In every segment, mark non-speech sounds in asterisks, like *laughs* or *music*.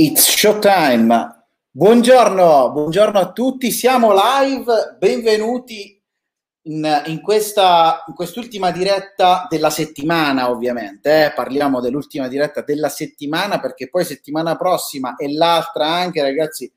It's showtime. Buongiorno, buongiorno a tutti, siamo live, benvenuti in, in, questa, in quest'ultima diretta della settimana, ovviamente. Eh? Parliamo dell'ultima diretta della settimana perché poi settimana prossima e l'altra anche, ragazzi,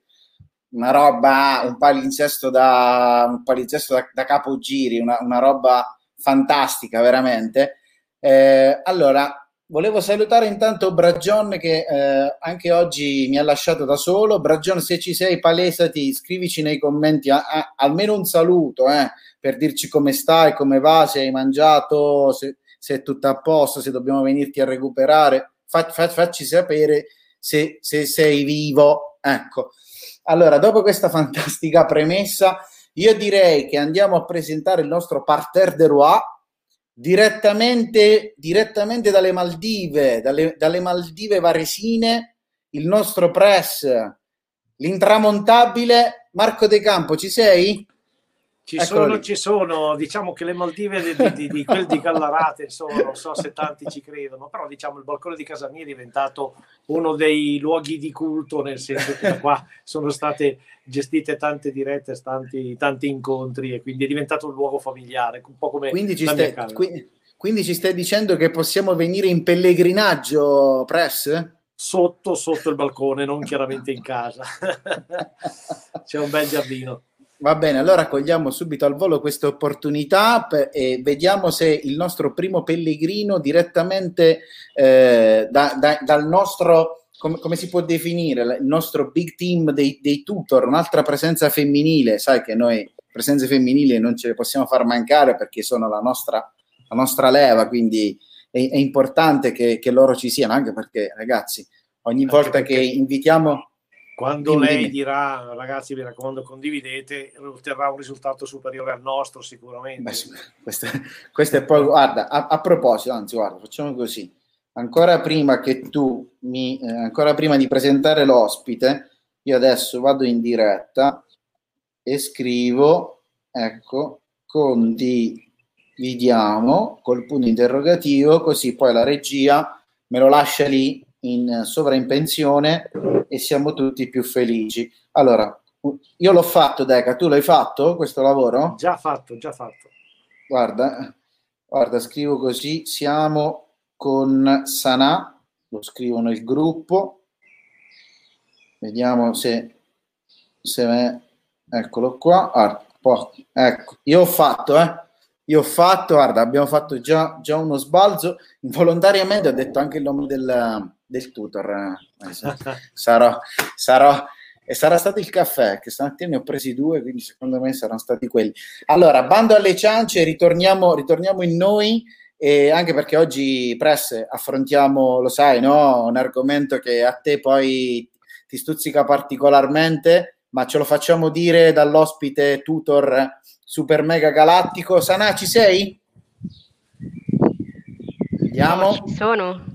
una roba, un palinsesto da, un palinsesto da, da capogiri, una, una roba fantastica, veramente. Eh, allora, volevo salutare intanto Bragion che eh, anche oggi mi ha lasciato da solo. Bragion, se ci sei, palesati, scrivici nei commenti a, a, almeno un saluto eh, per dirci come stai, come va, se hai mangiato, se, se, è tutto a posto, se dobbiamo venirti a recuperare. Fa, fa, facci sapere se, se sei vivo. Ecco. Allora, dopo questa fantastica premessa, io direi che andiamo a presentare il nostro parterre de roi direttamente, direttamente dalle Maldive, dalle, dalle Maldive Varesine, il nostro press, l'intramontabile Marco De Campo, ci sei? Ci sono, ci sono, diciamo che le Maldive di, di, di, di quel di Gallarate, insomma, non so se tanti ci credono, però diciamo il balcone di casa mia è diventato uno dei luoghi di culto, nel senso che da qua sono state gestite tante dirette, tanti, tanti incontri e quindi è diventato un luogo familiare, un po' come quindi ci, stai, qui, quindi ci stai dicendo che possiamo venire in pellegrinaggio, Press? Sotto, sotto il balcone, non chiaramente in casa. *laughs* C'è un bel giardino. Va bene, allora cogliamo subito al volo questa opportunità e vediamo se il nostro primo pellegrino direttamente eh, da, da, dal nostro, come, come, si può definire, il nostro big team dei, dei, tutor, un'altra presenza femminile, sai che noi presenze femminili non ce le possiamo far mancare perché sono la nostra, la nostra leva, quindi è, è importante che, che, loro ci siano, anche perché ragazzi, ogni anche volta perché... che invitiamo quando dimmi, lei dimmi. dirà, ragazzi, mi raccomando, condividete, otterrà un risultato superiore al nostro sicuramente. Beh, questo, questo, è poi, guarda, a, a, proposito, anzi, guarda, facciamo così. Ancora prima che tu mi, eh, ancora prima di presentare l'ospite, io adesso vado in diretta e scrivo, ecco, condividiamo col punto interrogativo, così poi la regia me lo lascia lì in sovraimpensione e siamo tutti più felici. Allora, io l'ho fatto, Deca, tu l'hai fatto questo lavoro? Già fatto, già fatto. Guarda, guarda, scrivo così, siamo con Sanà, lo scrivo nel gruppo, vediamo se, se è, eccolo qua, ah, ecco, io ho fatto, eh, io ho fatto, guarda, abbiamo fatto già, già uno sbalzo, involontariamente ho detto anche il nome del, del tutor. Eh, *laughs* sarò, sarò, e sarà stato il caffè, che stamattina ne ho presi due, quindi secondo me saranno stati quelli. Allora, bando alle ciance, ritorniamo, ritorniamo in noi, e anche perché oggi, Press, affrontiamo, lo sai, no? un argomento che a te poi ti stuzzica particolarmente, ma ce lo facciamo dire dall'ospite tutor super mega galattico. Sana, ci sei? Vediamo. Ci sono.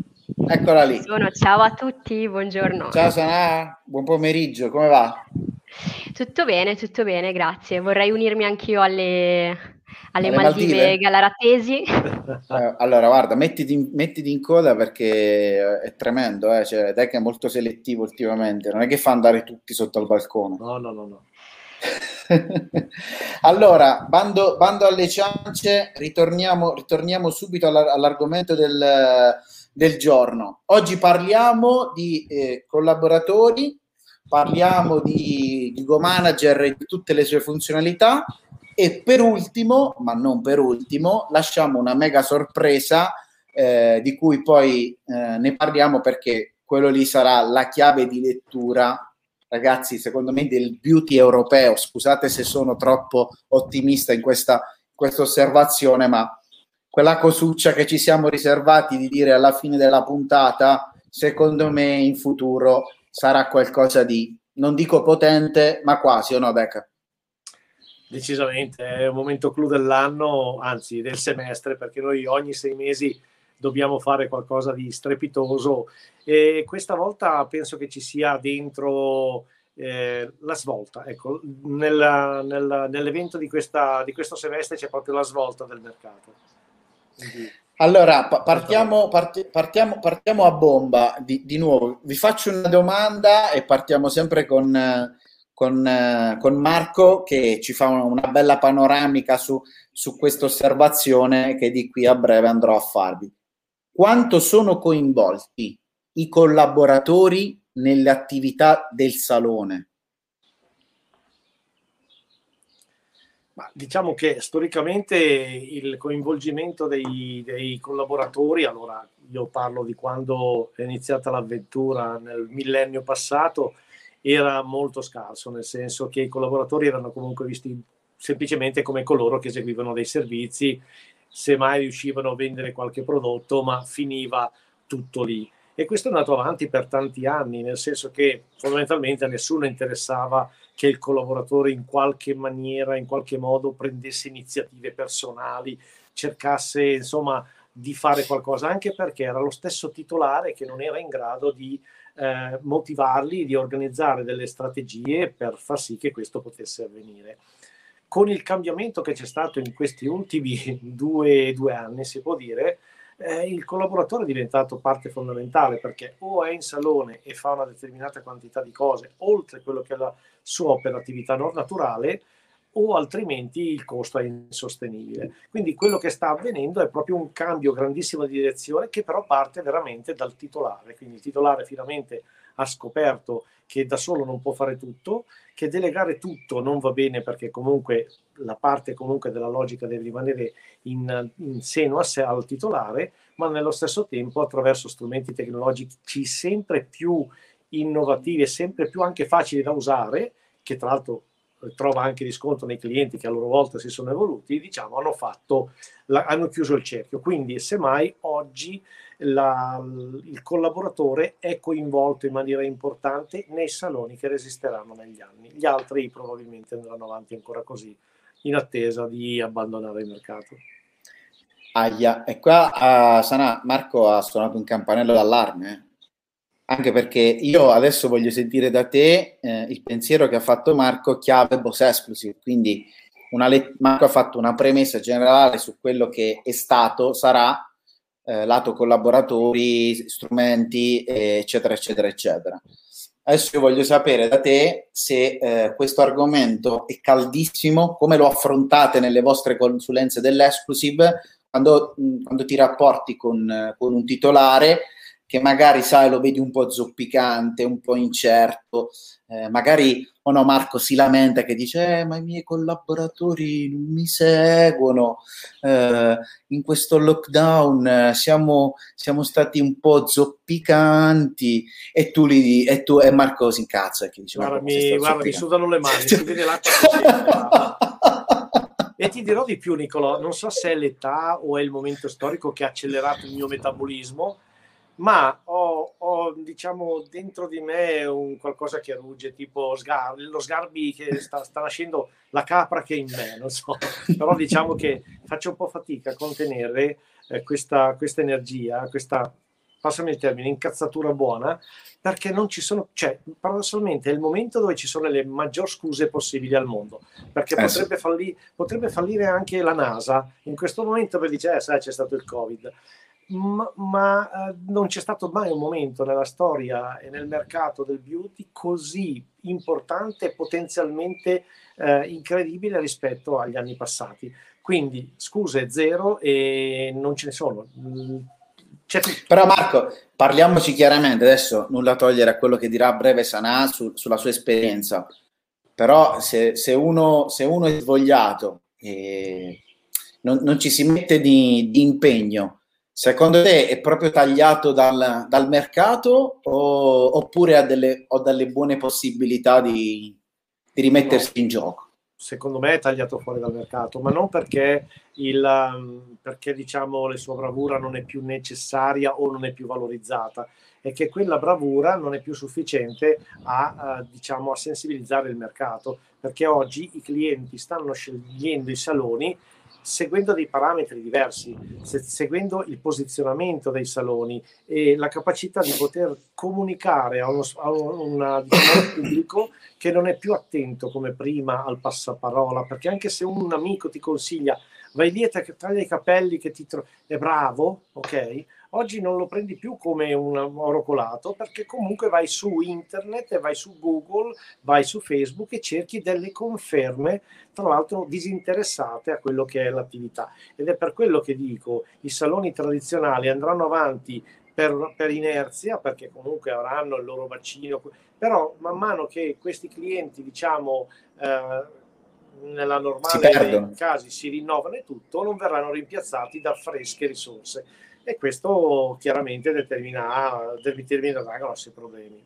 Eccola lì. Sono. Ciao a tutti, buongiorno. Ciao Sana, buon pomeriggio, come va? Tutto bene, tutto bene, grazie. Vorrei unirmi anch'io alle, alle, alle Maldive, Maldive galaratesi. Eh, allora, guarda, mettiti, mettiti, in coda perché è tremendo, eh? cioè, Deck è molto selettivo ultimamente, non è che fa andare tutti sotto al balcone. No, no, no, no. *laughs* allora, bando, bando, alle ciance, ritorniamo, ritorniamo subito all'argomento del del giorno. Oggi parliamo di eh, collaboratori, parliamo di, di Go Manager e di tutte le sue funzionalità e per ultimo, ma non per ultimo, lasciamo una mega sorpresa eh, di cui poi eh, ne parliamo perché quello lì sarà la chiave di lettura, ragazzi, secondo me del beauty europeo. Scusate se sono troppo ottimista in questa, questa osservazione, ma quella cosuccia che ci siamo riservati di dire alla fine della puntata, secondo me in futuro sarà qualcosa di, non dico potente, ma quasi, o no, Becca? Decisamente, è un momento clou dell'anno, anzi del semestre, perché noi ogni sei mesi dobbiamo fare qualcosa di strepitoso e questa volta penso che ci sia dentro eh, la svolta. Ecco, nella, nella, nell'evento di, questa, di questo semestre c'è proprio la svolta del mercato. Allora, partiamo, partiamo, partiamo, a bomba di, di, nuovo. Vi faccio una domanda e partiamo sempre con, con, con Marco che ci fa una bella panoramica su, su questa osservazione che di qui a breve andrò a farvi. Quanto sono coinvolti i collaboratori nelle attività del salone? Ma diciamo che storicamente il coinvolgimento dei, dei, collaboratori, allora io parlo di quando è iniziata l'avventura nel millennio passato, era molto scarso, nel senso che i collaboratori erano comunque visti semplicemente come coloro che eseguivano dei servizi, se mai riuscivano a vendere qualche prodotto, ma finiva tutto lì. E questo è andato avanti per tanti anni, nel senso che fondamentalmente a nessuno interessava che il collaboratore in qualche maniera, in qualche modo prendesse iniziative personali, cercasse insomma di fare qualcosa, anche perché era lo stesso titolare che non era in grado di eh, motivarli, di organizzare delle strategie per far sì che questo potesse avvenire. Con il cambiamento che c'è stato in questi ultimi *laughs* due, due anni, si può dire, eh, il collaboratore è diventato parte fondamentale perché o è in salone e fa una determinata quantità di cose oltre quello che è la sua operatività naturale o altrimenti il costo è insostenibile. Quindi quello che sta avvenendo è proprio un cambio grandissimo di direzione che però parte veramente dal titolare. Quindi il titolare finalmente ha scoperto che da solo non può fare tutto, che delegare tutto non va bene perché comunque la parte comunque della logica deve rimanere in, in seno a sé al titolare, ma nello stesso tempo attraverso strumenti tecnologici sempre più innovativi e sempre più anche facili da usare, che tra l'altro trova anche riscontro nei clienti che a loro volta si sono evoluti, diciamo, hanno, fatto, la, hanno chiuso il cerchio. Quindi, semmai, oggi la, il collaboratore è coinvolto in maniera importante nei saloni che resisteranno negli anni. Gli altri probabilmente andranno avanti ancora così, in attesa di abbandonare il mercato. Aia, e qua a Sana Marco ha suonato un campanello d'allarme. Eh? Anche perché io adesso voglio sentire da te eh, il pensiero che ha fatto Marco chiave Boss Exclusive, quindi let- Marco ha fatto una premessa generale su quello che è stato, sarà, eh, lato collaboratori, strumenti, eccetera, eccetera, eccetera. Adesso io voglio sapere da te se eh, questo argomento è caldissimo, come lo affrontate nelle vostre consulenze dell'Exclusive, quando, quando ti rapporti con, con un titolare che magari sai lo vedi un po' zoppicante, un po' incerto, eh, magari o no Marco si lamenta che dice eh, ma i miei collaboratori non mi seguono, eh, in questo lockdown eh, siamo, siamo, stati un po' zoppicanti. E tu li e, tu, e Marco si incazza che dice guarda, mi, guarda mi sudano le mani, si vede l'acqua *laughs* E ti dirò di più, Nicolò, non so se è l'età o è il momento storico che ha accelerato il mio metabolismo, ma ho, ho, diciamo dentro di me un qualcosa che rugge tipo sgar, lo sgarbi che sta, sta, nascendo la capra che è in me non so. Però diciamo che faccio un po' fatica a contenere eh, questa, questa energia questa passami il termine incazzatura buona perché non ci sono cioè paradossalmente è il momento dove ci sono le maggior scuse possibili al mondo perché eh, potrebbe, falli, potrebbe, fallire anche la NASA. In questo momento per dire eh, sai c'è stato il covid ma, ma eh, non c'è stato mai un momento nella storia e nel mercato del beauty così importante e potenzialmente eh, incredibile rispetto agli anni passati. Quindi scuse zero e non ce ne sono. Mm, Però Marco, parliamoci chiaramente, adesso nulla togliere a quello che dirà a breve Sanà su, sulla sua esperienza, però se, se, uno, se uno, è svogliato e non, non ci si mette di, di impegno Secondo te è proprio tagliato dal, dal mercato o, oppure ha delle, delle buone possibilità di, di rimettersi no. in gioco? Secondo me è tagliato fuori dal mercato, ma non perché, il, um, perché diciamo, la sua bravura non è più necessaria o non è più valorizzata, è che quella bravura non è più sufficiente a, diciamo, a sensibilizzare il mercato, perché oggi i clienti stanno scegliendo i saloni seguendo dei parametri diversi, se, seguendo il posizionamento dei saloni e la capacità di poter comunicare a, uno, a un diciamo, *coughs* pubblico che non è più attento come prima al passaparola, perché anche se un amico ti consiglia vai lì e taglia i capelli che ti tro- è bravo, ok? Oggi non lo prendi più come un oro colato perché comunque vai su internet vai su Google, vai su Facebook e cerchi delle conferme, tra l'altro disinteressate a quello che è l'attività. Ed è per quello che dico, i saloni tradizionali andranno avanti per, per, inerzia, perché comunque avranno il loro vaccino, però man mano che questi clienti, diciamo, eh, nella normale dei casi si rinnovano e tutto, non verranno rimpiazzati da fresche risorse e questo chiaramente determinerà, determinerà grossi problemi.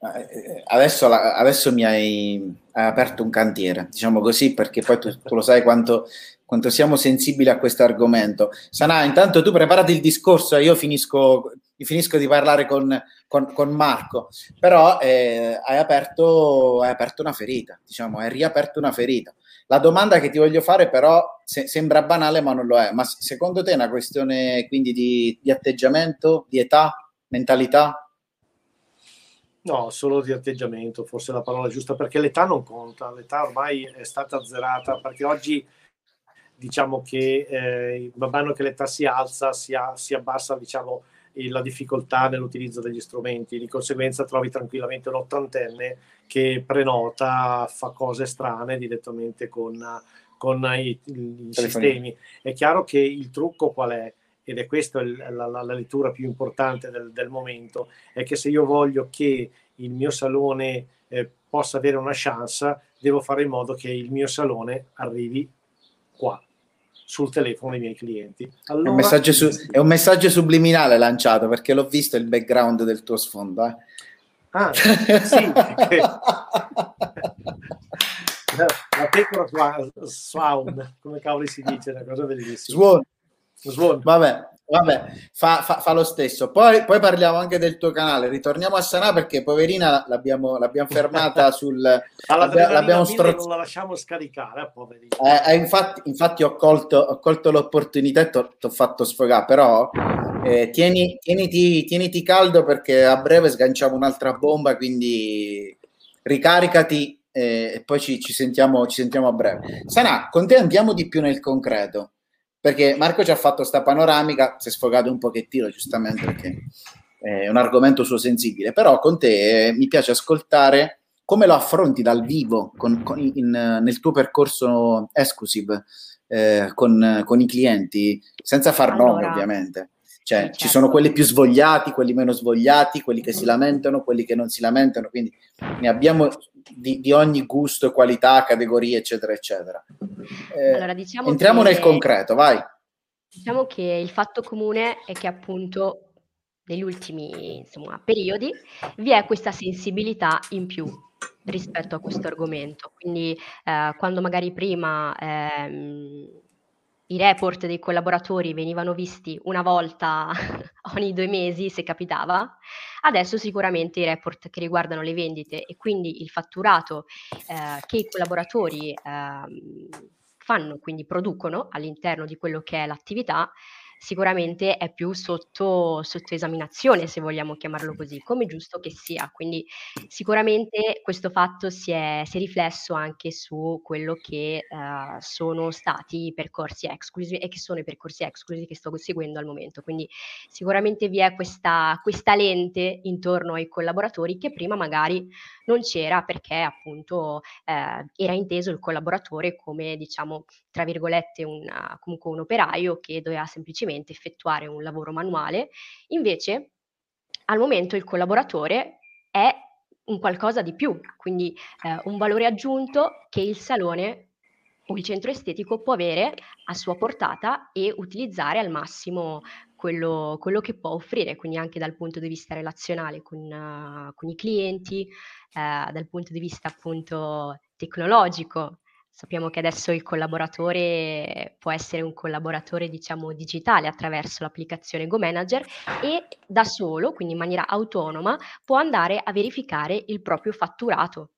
Eh, adesso, adesso mi hai, aperto un cantiere, diciamo così, perché poi tu, tu lo sai quanto, quanto, siamo sensibili a questo argomento. Sana, intanto tu preparati il discorso io finisco, finisco di parlare con, con, con Marco, però eh, hai, aperto, hai aperto una ferita, diciamo, hai riaperto una ferita. La domanda che ti voglio fare però se, sembra banale ma non lo è, ma secondo te è una questione quindi di, di atteggiamento, di età, mentalità? No, solo di atteggiamento, forse la parola giusta, perché l'età non conta, l'età ormai è stata azzerata, perché oggi diciamo che eh, man mano che l'età si alza, si, a, si abbassa diciamo, la difficoltà nell'utilizzo degli strumenti, di conseguenza trovi tranquillamente un ottantenne che prenota, fa cose strane direttamente con, con i, i sistemi. È chiaro che il trucco qual è? ed è questa la, la, la, lettura più importante del, del, momento, è che se io voglio che il mio salone eh, possa avere una chance, devo fare in modo che il mio salone arrivi qua, sul telefono dei miei clienti. Allora, è, un su, è, un messaggio subliminale lanciato, perché l'ho visto il background del tuo sfondo. Eh. Ah, *laughs* sì. *laughs* la pecora swan, come cavolo si dice, una cosa bellissima. Swan. Swan. Vabbè, vabbè fa, fa, fa, lo stesso. Poi, poi, parliamo anche del tuo canale. Ritorniamo a Sanà perché poverina l'abbiamo, l'abbiamo fermata *laughs* sul... L'abbia, l'abbiamo stroz... Non la lasciamo scaricare, eh, poverina. Eh, eh, infatti, infatti ho, colto, ho colto l'opportunità e ti ho fatto sfogare, però eh, tieni, tieniti, tieniti caldo perché a breve sganciamo un'altra bomba, quindi ricaricati eh, e poi ci, ci, sentiamo, ci sentiamo a breve. Sanà, con te andiamo di più nel concreto perché Marco ci ha fatto sta panoramica, si è sfogato un pochettino giustamente perché è un argomento suo sensibile, però con te eh, mi piace ascoltare come lo affronti dal vivo con, con, in, nel tuo percorso exclusive eh, con, con, i clienti, senza far allora, nome ovviamente. Cioè, certo. ci sono quelli più svogliati, quelli meno svogliati, quelli che si lamentano, quelli che non si lamentano, quindi ne abbiamo di, di ogni gusto, qualità, categorie, eccetera, eccetera. Eh, allora, diciamo entriamo che, nel concreto, vai. Diciamo che il fatto comune è che appunto negli ultimi insomma, periodi vi è questa sensibilità in più rispetto a questo argomento. Quindi eh, quando magari prima ehm, i report dei collaboratori venivano visti una volta *laughs* ogni due mesi se capitava, adesso sicuramente i report che riguardano le vendite e quindi il fatturato eh, che i collaboratori eh, fanno, quindi producono all'interno di quello che è l'attività, sicuramente è più sotto, sotto esaminazione, se vogliamo chiamarlo così, come giusto che sia. Quindi sicuramente questo fatto si è, si è riflesso anche su quello che uh, sono stati i percorsi exclusivi e che sono i percorsi exclusivi che sto seguendo al momento. Quindi sicuramente vi è questa, questa lente intorno ai collaboratori che prima magari non c'era perché appunto eh, era inteso il collaboratore come diciamo tra virgolette una, comunque un operaio che doveva semplicemente effettuare un lavoro manuale, invece al momento il collaboratore è un qualcosa di più, quindi eh, un valore aggiunto che il salone o il centro estetico può avere a sua portata e utilizzare al massimo quello, quello che può offrire, quindi anche dal punto di vista relazionale con, uh, con i clienti, uh, dal punto di vista appunto tecnologico. Sappiamo che adesso il collaboratore può essere un collaboratore, diciamo, digitale attraverso l'applicazione Go Manager e da solo, quindi in maniera autonoma, può andare a verificare il proprio fatturato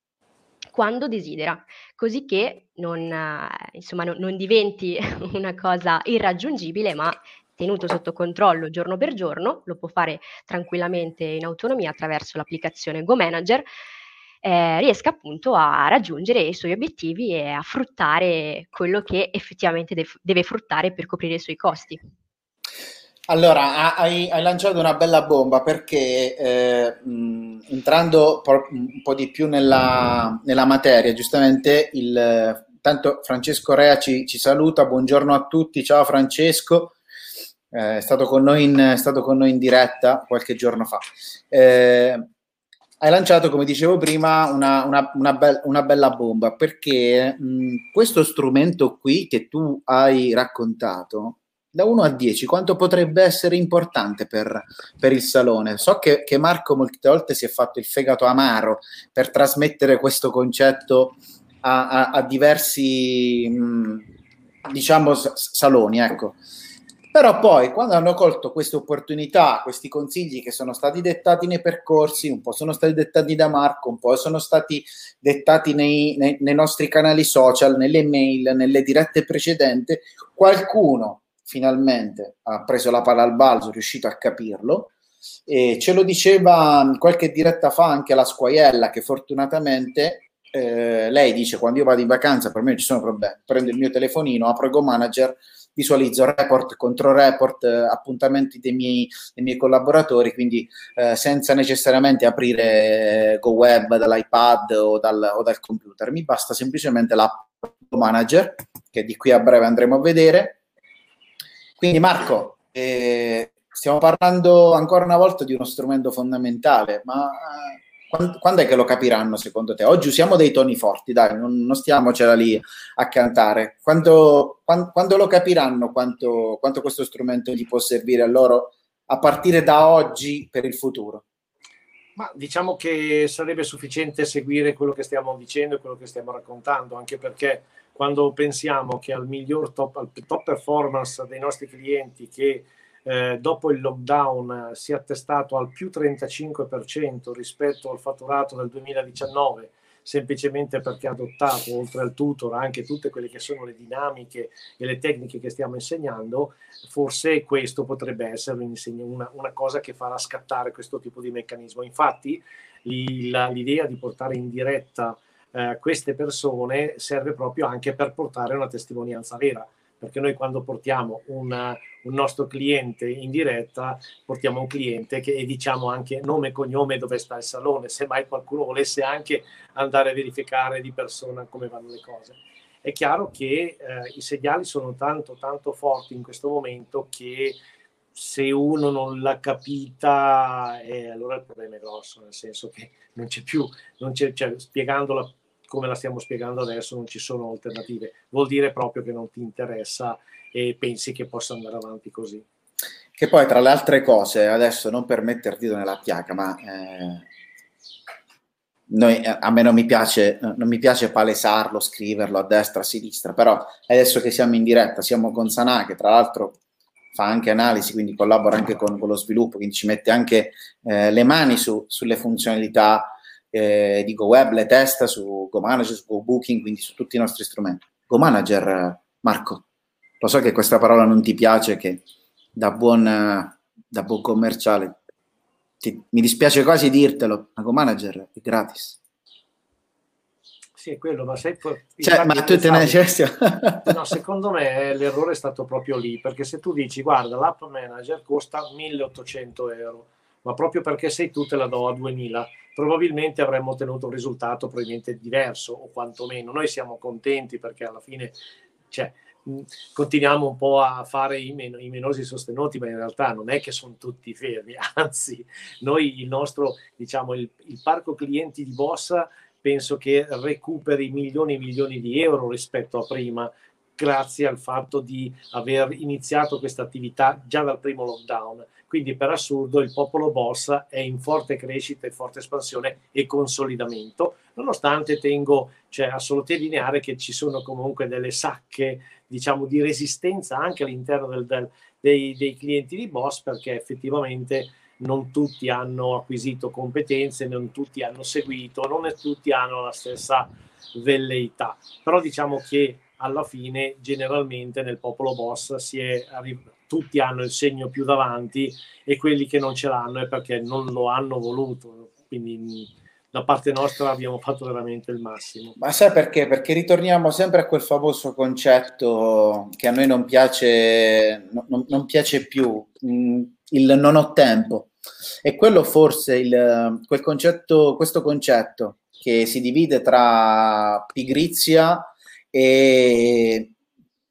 quando desidera, così che non, insomma, non, diventi *laughs* una cosa irraggiungibile, ma tenuto sotto controllo giorno per giorno, lo può fare tranquillamente in autonomia attraverso l'applicazione Go Manager. Eh, riesca appunto a raggiungere i suoi obiettivi e a fruttare quello che effettivamente de- deve fruttare per coprire i suoi costi. Allora, hai, hai, lanciato una bella bomba perché eh, entrando un po' di più nella, nella materia, giustamente il, tanto Francesco Rea ci, ci, saluta, buongiorno a tutti, ciao Francesco, eh, è, stato con noi in, è stato con noi in diretta qualche giorno fa. Eh, hai lanciato, come dicevo prima, una, una, una, be- una bella bomba perché mh, questo strumento qui che tu hai raccontato da 1 a 10, quanto potrebbe essere importante per, per il salone? So che, che, Marco molte volte si è fatto il fegato amaro per trasmettere questo concetto a, a, a diversi, mh, diciamo, s- saloni, ecco. Però poi, quando hanno colto queste opportunità, questi consigli che sono stati dettati nei percorsi, un po' sono stati dettati da Marco, un po' sono stati dettati nei, nei, nei nostri canali social, nelle mail, nelle dirette precedenti, qualcuno finalmente ha preso la palla al balzo, è riuscito a capirlo. E ce lo diceva qualche diretta fa anche la Squaiella, che fortunatamente eh, lei dice quando io vado in vacanza per me ci sono problemi, prendo il mio telefonino, apro Go Manager, visualizzo report contro report, eh, appuntamenti dei miei, dei miei, collaboratori, quindi eh, senza necessariamente aprire Go Web dall'iPad o dal, o dal computer, mi basta semplicemente l'app Manager, che di qui a breve andremo a vedere, quindi Marco, eh, stiamo parlando ancora una volta di uno strumento fondamentale, ma eh, quando, è che lo capiranno secondo te? Oggi usiamo dei toni forti, dai, non, non stiamocela lì a cantare. Quando, quando, quando lo capiranno quanto, quanto questo strumento gli può servire a loro a partire da oggi per il futuro? Ma diciamo che sarebbe sufficiente seguire quello che stiamo dicendo e quello che stiamo raccontando, anche perché quando pensiamo che al miglior top, al top performance dei nostri clienti che eh, dopo il lockdown si è attestato al più 35% rispetto al fatturato del 2019, semplicemente perché ha adottato oltre al tutor anche tutte quelle che sono le dinamiche e le tecniche che stiamo insegnando, forse questo potrebbe essere una, una cosa che farà scattare questo tipo di meccanismo. Infatti l'idea di portare in diretta eh, queste persone serve proprio anche per portare una testimonianza vera, perché noi quando portiamo una, un nostro cliente in diretta, portiamo un cliente che diciamo anche nome e cognome dove sta il salone, se mai qualcuno volesse anche andare a verificare di persona come vanno le cose. È chiaro che eh, i segnali sono tanto tanto forti in questo momento che se uno non l'ha capita, eh, allora il problema è grosso, nel senso che non c'è più, non c'è, cioè, spiegandola come la stiamo spiegando adesso, non ci sono alternative. Vuol dire proprio che non ti interessa e pensi che possa andare avanti così. Che poi, tra le altre cose, adesso non per metter dito nella piaga, ma eh, noi, eh, a me non mi, piace, non mi piace palesarlo, scriverlo a destra, a sinistra, però adesso che siamo in diretta, siamo con Sanà, che tra l'altro fa anche analisi, quindi collabora anche con, con lo sviluppo, quindi ci mette anche eh, le mani su, sulle funzionalità eh, di GoWeb, le testa su GoManager, su GoBooking, quindi su tutti i nostri strumenti. GoManager, Marco, lo so che questa parola non ti piace, che da buon, da buon commerciale ti, mi dispiace quasi dirtelo, ma GoManager è gratis. Sì, è quello, ma sai... Cioè, ma tu te ne necessiti? *laughs* no, secondo me l'errore è stato proprio lì, perché se tu dici, guarda, l'app manager costa 1800 euro, ma proprio perché sei tu te la do a 2000 probabilmente avremmo ottenuto un risultato probabilmente diverso o quantomeno. Noi siamo contenti perché alla fine cioè, continuiamo un po' a fare i, men- i menosi sostenuti, ma in realtà non è che sono tutti fermi, *laughs* anzi, noi il nostro, diciamo, il, il parco clienti di Bossa penso che recuperi milioni e milioni di euro rispetto a prima, grazie al fatto di aver iniziato questa attività già dal primo lockdown. Quindi per assurdo il popolo boss è in forte crescita, in forte espansione e consolidamento, nonostante tengo cioè, a sottolineare che ci sono comunque delle sacche diciamo, di resistenza anche all'interno del, del, dei, dei clienti di boss perché effettivamente non tutti hanno acquisito competenze, non tutti hanno seguito, non tutti hanno la stessa velleità. Però diciamo che alla fine generalmente nel popolo boss si è arrivato tutti hanno il segno più davanti e quelli che non ce l'hanno è perché non lo hanno voluto. Quindi da parte nostra abbiamo fatto veramente il massimo. Ma sai perché? Perché ritorniamo sempre a quel famoso concetto che a noi non piace, non, non piace più, mm, il non ho tempo. E quello forse il, quel concetto, questo concetto che si divide tra pigrizia e,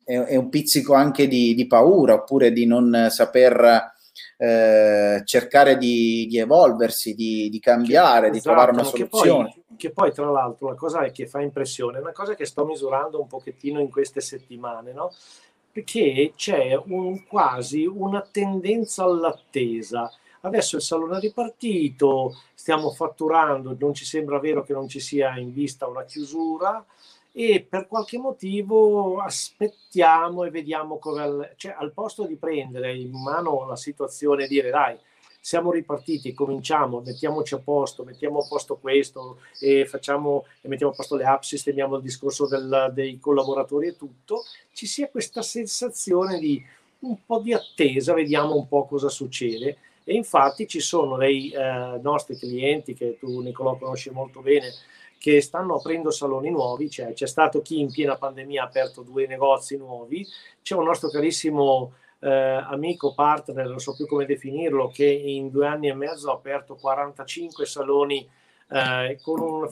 e un pizzico anche di, di, paura oppure di non saper eh, cercare di, di, evolversi, di, di cambiare, esatto, di trovare una soluzione. Che poi, che poi, tra l'altro, la cosa che fa impressione, è una cosa che sto misurando un pochettino in queste settimane, no? Perché c'è un, quasi una tendenza all'attesa. Adesso il salone è ripartito, stiamo fatturando, non ci sembra vero che non ci sia in vista una chiusura, e per qualche motivo aspettiamo e vediamo come, cioè al posto di prendere in mano la situazione e dire dai, siamo ripartiti, cominciamo, mettiamoci a posto, mettiamo a posto questo e facciamo e mettiamo a posto le app, sistemiamo il discorso del, dei collaboratori e tutto, ci sia questa sensazione di un po' di attesa, vediamo un po' cosa succede. E infatti ci sono dei eh, nostri clienti che tu Nicolò conosci molto bene, che stanno aprendo saloni nuovi, cioè c'è stato chi in piena pandemia ha aperto due negozi nuovi, c'è un nostro carissimo eh, amico, partner, non so più come definirlo, che in due anni e mezzo ha aperto 45 saloni eh, con un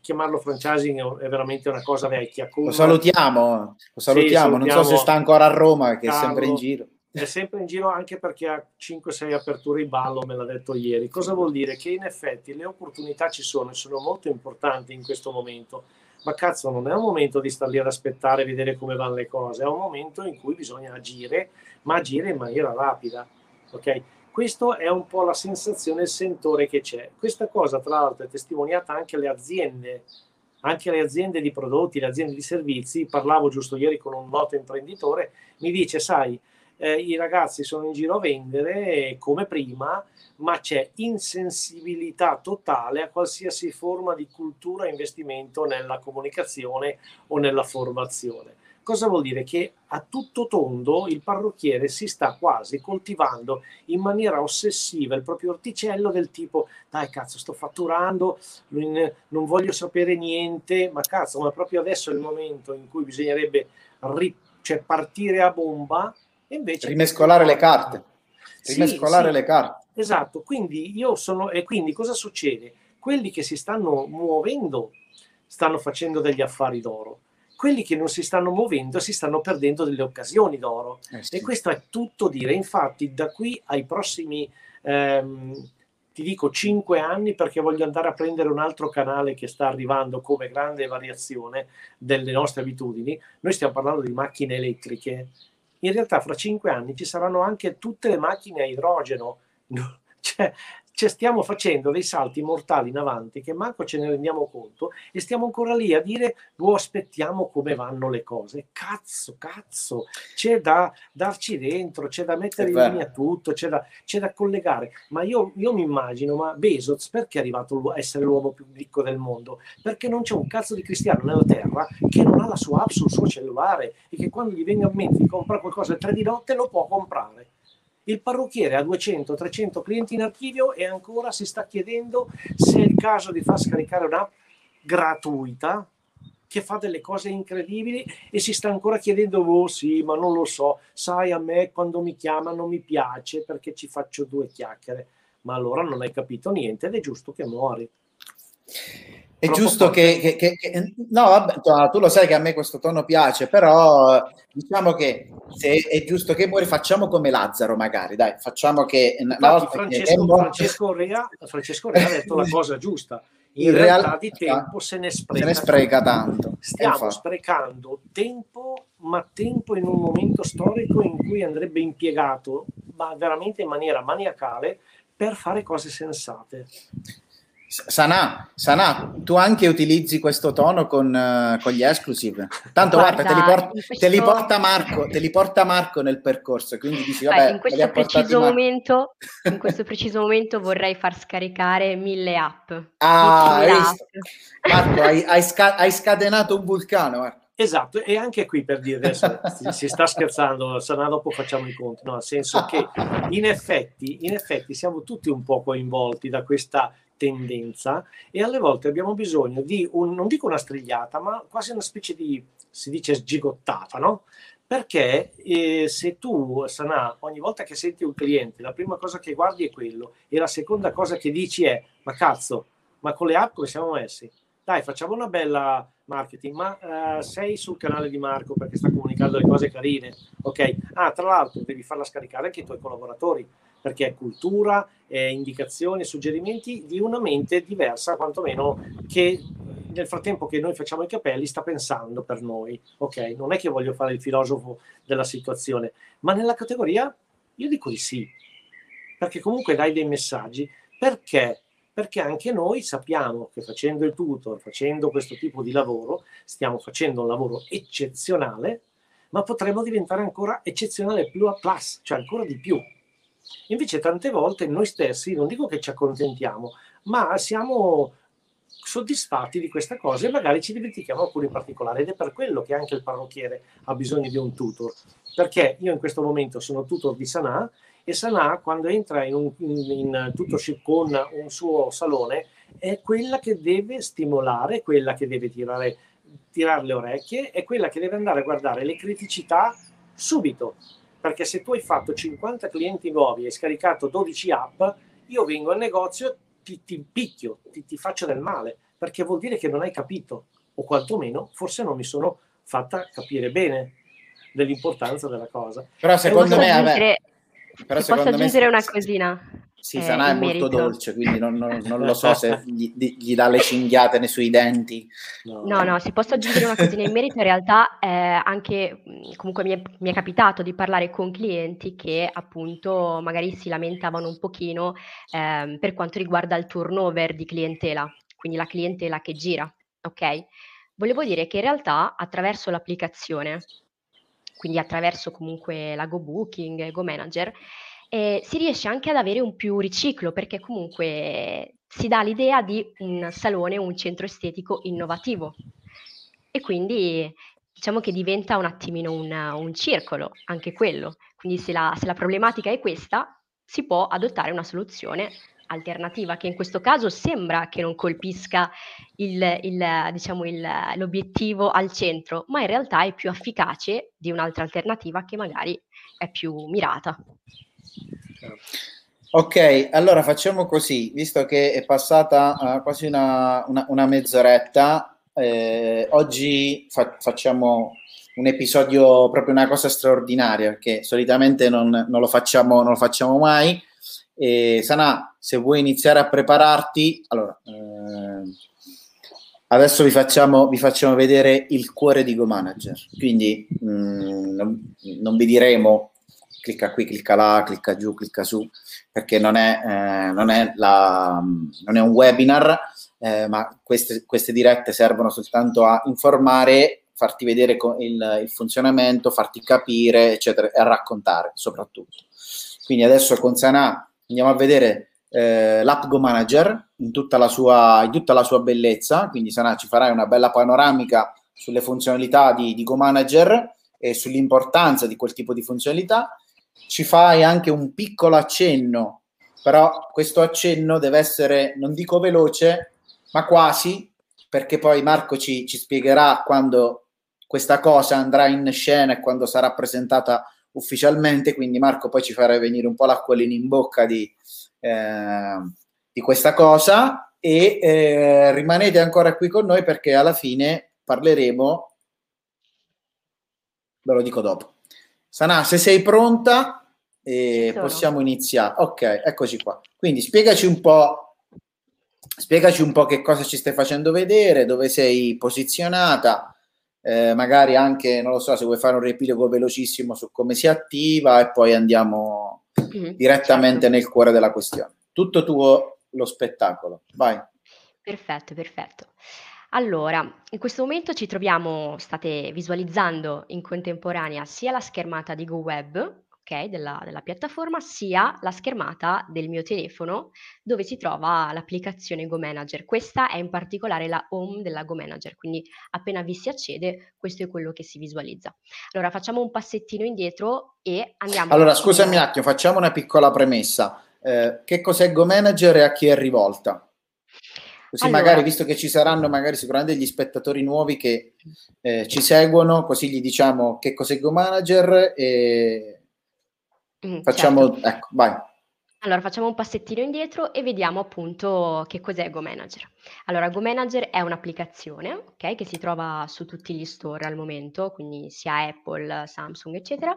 chiamarlo franchising è veramente una cosa vecchia. Con... Lo salutiamo, lo salutiamo, sì, non so se sta ancora a Roma, che Carlo, è sempre in giro è sempre in giro anche perché ha 5-6 aperture in ballo, me l'ha detto ieri. Cosa vuol dire? Che in effetti le opportunità ci sono e sono molto importanti in questo momento. Ma cazzo, non è un momento di star lì ad aspettare e vedere come vanno le cose, è un momento in cui bisogna agire, ma agire in maniera rapida. Ok? Questo è un po' la sensazione, il sentore che c'è. Questa cosa, tra l'altro, è testimoniata anche alle aziende, anche alle aziende di prodotti, le aziende di servizi. Parlavo giusto ieri con un noto imprenditore, mi dice, sai, eh, i ragazzi sono in giro a vendere come prima, ma c'è insensibilità totale a qualsiasi forma di cultura investimento nella comunicazione o nella formazione. Cosa vuol dire? Che a tutto tondo il parrucchiere si sta quasi coltivando in maniera ossessiva il proprio orticello del tipo dai cazzo sto fatturando, non voglio sapere niente, ma cazzo, ma proprio adesso è il momento in cui bisognerebbe ri- cioè partire a bomba invece rimescolare le carte. Rimescolare sì, sì, le carte. Esatto, quindi io sono e quindi cosa succede? Quelli che si stanno muovendo stanno facendo degli affari d'oro. Quelli che non si stanno muovendo si stanno perdendo delle occasioni d'oro. Eh sì. E questo è tutto dire. Infatti, da qui ai prossimi ehm, ti dico 5 anni perché voglio andare a prendere un altro canale che sta arrivando come grande variazione delle nostre abitudini. Noi stiamo parlando di macchine elettriche in realtà fra cinque anni ci saranno anche tutte le macchine a idrogeno. *laughs* Cioè, cioè, stiamo facendo dei salti mortali in avanti che manco ce ne rendiamo conto e stiamo ancora lì a dire oh, aspettiamo come vanno le cose. Cazzo, cazzo, c'è da darci dentro, c'è da mettere in linea tutto, c'è da, c'è da collegare. Ma io, io, mi immagino, ma Bezos perché è arrivato a essere l'uomo più ricco del mondo? Perché non c'è un cazzo di cristiano nella terra che non ha la sua app sul suo cellulare e che quando gli venga in mente di comprare qualcosa alle tre di notte lo può comprare. Il parrucchiere ha 200-300 clienti in archivio e ancora si sta chiedendo se è il caso di far scaricare un'app gratuita che fa delle cose incredibili e si sta ancora chiedendo, oh sì, ma non lo so, sai, a me quando mi chiamano mi piace perché ci faccio due chiacchiere, ma allora non hai capito niente ed è giusto che muori. È giusto che, che, che, che, No, vabbè, tu lo sai che a me questo tono piace, però diciamo che se è giusto che muori, facciamo come Lazzaro, magari, dai, facciamo che... Infatti, Francesco, Francesco, Rea, Francesco Rea ha detto la *laughs* cosa giusta. In, In realtà, realtà, di tempo se ne spreca, se ne spreca tanto. Stiamo Infatti. sprecando tempo, ma tempo in un momento storico in cui andrebbe impiegato, ma veramente in maniera maniacale, per fare cose sensate. Sanà, Sanà, tu anche utilizzi questo tono con, uh, con gli exclusive. Tanto guarda, guarda te, li porta, questo... te, li porta Marco, te li porta Marco nel percorso, quindi dici, vabbè, in, questo preciso momento, in *laughs* questo preciso momento vorrei far scaricare mille app. Ah, hai app. Marco, hai, hai, sca- hai, scatenato un vulcano, Marco. Esatto, e anche qui per dire adesso *laughs* si, si, sta scherzando, sarà dopo facciamo i conti, no? nel senso che *laughs* in effetti, in effetti siamo tutti un po' coinvolti da questa tendenza e alle volte abbiamo bisogno di, un, non dico una strigliata, ma quasi una specie di, si dice sgigottata, no? Perché eh, se tu, Sanà, ogni volta che senti un cliente, la prima cosa che guardi è quello e la seconda cosa che dici è, ma cazzo, ma con le app come siamo messi? Dai, facciamo una bella marketing, ma uh, sei sul canale di Marco perché sta comunicando le cose carine, ok? Ah, tra l'altro devi farla scaricare anche ai tuoi collaboratori, perché è cultura, è indicazioni, suggerimenti di una mente diversa, quantomeno che nel frattempo che noi facciamo i capelli sta pensando per noi, ok? Non è che voglio fare il filosofo della situazione, ma nella categoria io dico di sì, perché comunque dai dei messaggi, perché? Perché anche noi sappiamo che facendo il tutor, facendo questo tipo di lavoro, stiamo facendo un lavoro eccezionale, ma potremmo diventare ancora eccezionale più a plus, cioè ancora di più. Invece tante volte noi stessi, non dico che ci accontentiamo, ma siamo soddisfatti di questa cosa e magari ci dimentichiamo alcuni particolari ed è per quello che anche il parrucchiere ha bisogno di un tutor perché io in questo momento sono tutor di Sanà e Sanà quando entra in, un, in, tutorship con un suo salone è quella che deve stimolare, quella che deve tirare, tirare le orecchie, è quella che deve andare a guardare le criticità subito perché se tu hai fatto 50 clienti nuovi e hai scaricato 12 app, io vengo al negozio, ti, ti impicchio, ti, ti faccio del male, perché vuol dire che non hai capito, o quantomeno forse non mi sono fatta capire bene dell'importanza della cosa. Però secondo me... Vabbè, però secondo posso aggiungere me... una cosina? Sì, eh, Sanà è molto dolce, quindi non, non, non lo so se *laughs* gli, gli, dà le cinghiate nei suoi denti. No, no, no si posso aggiungere una cosina in merito. In realtà eh, anche, comunque mi è, mi è, capitato di parlare con clienti che appunto magari si lamentavano un pochino eh, per quanto riguarda il turnover di clientela, quindi la clientela che gira, ok? Volevo dire che in realtà attraverso l'applicazione, quindi attraverso comunque la Go Booking, Go Manager, eh, si riesce anche ad avere un più riciclo perché comunque si dà l'idea di un salone, un centro estetico innovativo e quindi diciamo che diventa un attimino un, un circolo, anche quello. Quindi se la, se la problematica è questa, si può adottare una soluzione alternativa che in questo caso sembra che non colpisca il, il, diciamo il, l'obiettivo al centro, ma in realtà è più efficace di un'altra alternativa che magari è più mirata. Ok, allora facciamo così, visto che è passata uh, quasi una, una, una mezz'oretta, eh, oggi fa- facciamo un episodio proprio una cosa straordinaria, perché solitamente non, non, lo, facciamo, non lo facciamo mai. E Sana, se vuoi iniziare a prepararti, allora, eh, adesso vi facciamo, vi facciamo, vedere il cuore di Go Manager, quindi mh, mm, non, non vi diremo clicca qui, clicca là, clicca giù, clicca su, perché non è, eh, non è, la, non è un webinar, eh, ma queste, queste, dirette servono soltanto a informare, farti vedere il, il, funzionamento, farti capire, eccetera, e raccontare soprattutto. Quindi adesso con Sana andiamo a vedere eh, l'App Manager in tutta, la sua, in tutta la sua bellezza, quindi Sana ci farai una bella panoramica sulle funzionalità di, di Go Manager e sull'importanza di quel tipo di funzionalità. Ci fai anche un piccolo accenno, però questo accenno deve essere, non dico veloce, ma quasi, perché poi Marco ci, ci spiegherà quando questa cosa andrà in scena e quando sarà presentata ufficialmente, quindi Marco poi ci farà venire un po' l'acquolina in bocca di, eh, di questa cosa e eh, rimanete ancora qui con noi perché alla fine parleremo, ve lo dico dopo. Sana, se sei pronta, eh, possiamo iniziare. Ok, eccoci qua. Quindi spiegaci un po'. Spiegaci un po' che cosa ci stai facendo vedere, dove sei posizionata, eh, magari anche, non lo so, se vuoi fare un riepilogo velocissimo su come si attiva e poi andiamo mm-hmm, direttamente certo. nel cuore della questione. Tutto tuo lo spettacolo, vai. Perfetto, perfetto. Allora, in questo momento ci troviamo, state visualizzando in contemporanea sia la schermata di GoWeb, okay, della, della, piattaforma, sia la schermata del mio telefono dove si trova l'applicazione Go Manager. Questa è in particolare la home della Go Manager, quindi appena vi si accede questo è quello che si visualizza. Allora facciamo un passettino indietro e andiamo... Allora scusami un attimo, facciamo una piccola premessa. Eh, che cos'è Go Manager e a chi è rivolta? Così allora, magari, visto che ci saranno magari sicuramente degli spettatori nuovi che eh, ci seguono, così gli diciamo che cos'è Go Manager e mm, facciamo, certo. ecco, vai. Allora facciamo un passettino indietro e vediamo appunto che cos'è Go Manager. Allora Go Manager è un'applicazione okay, che si trova su tutti gli store al momento, quindi sia Apple, Samsung eccetera,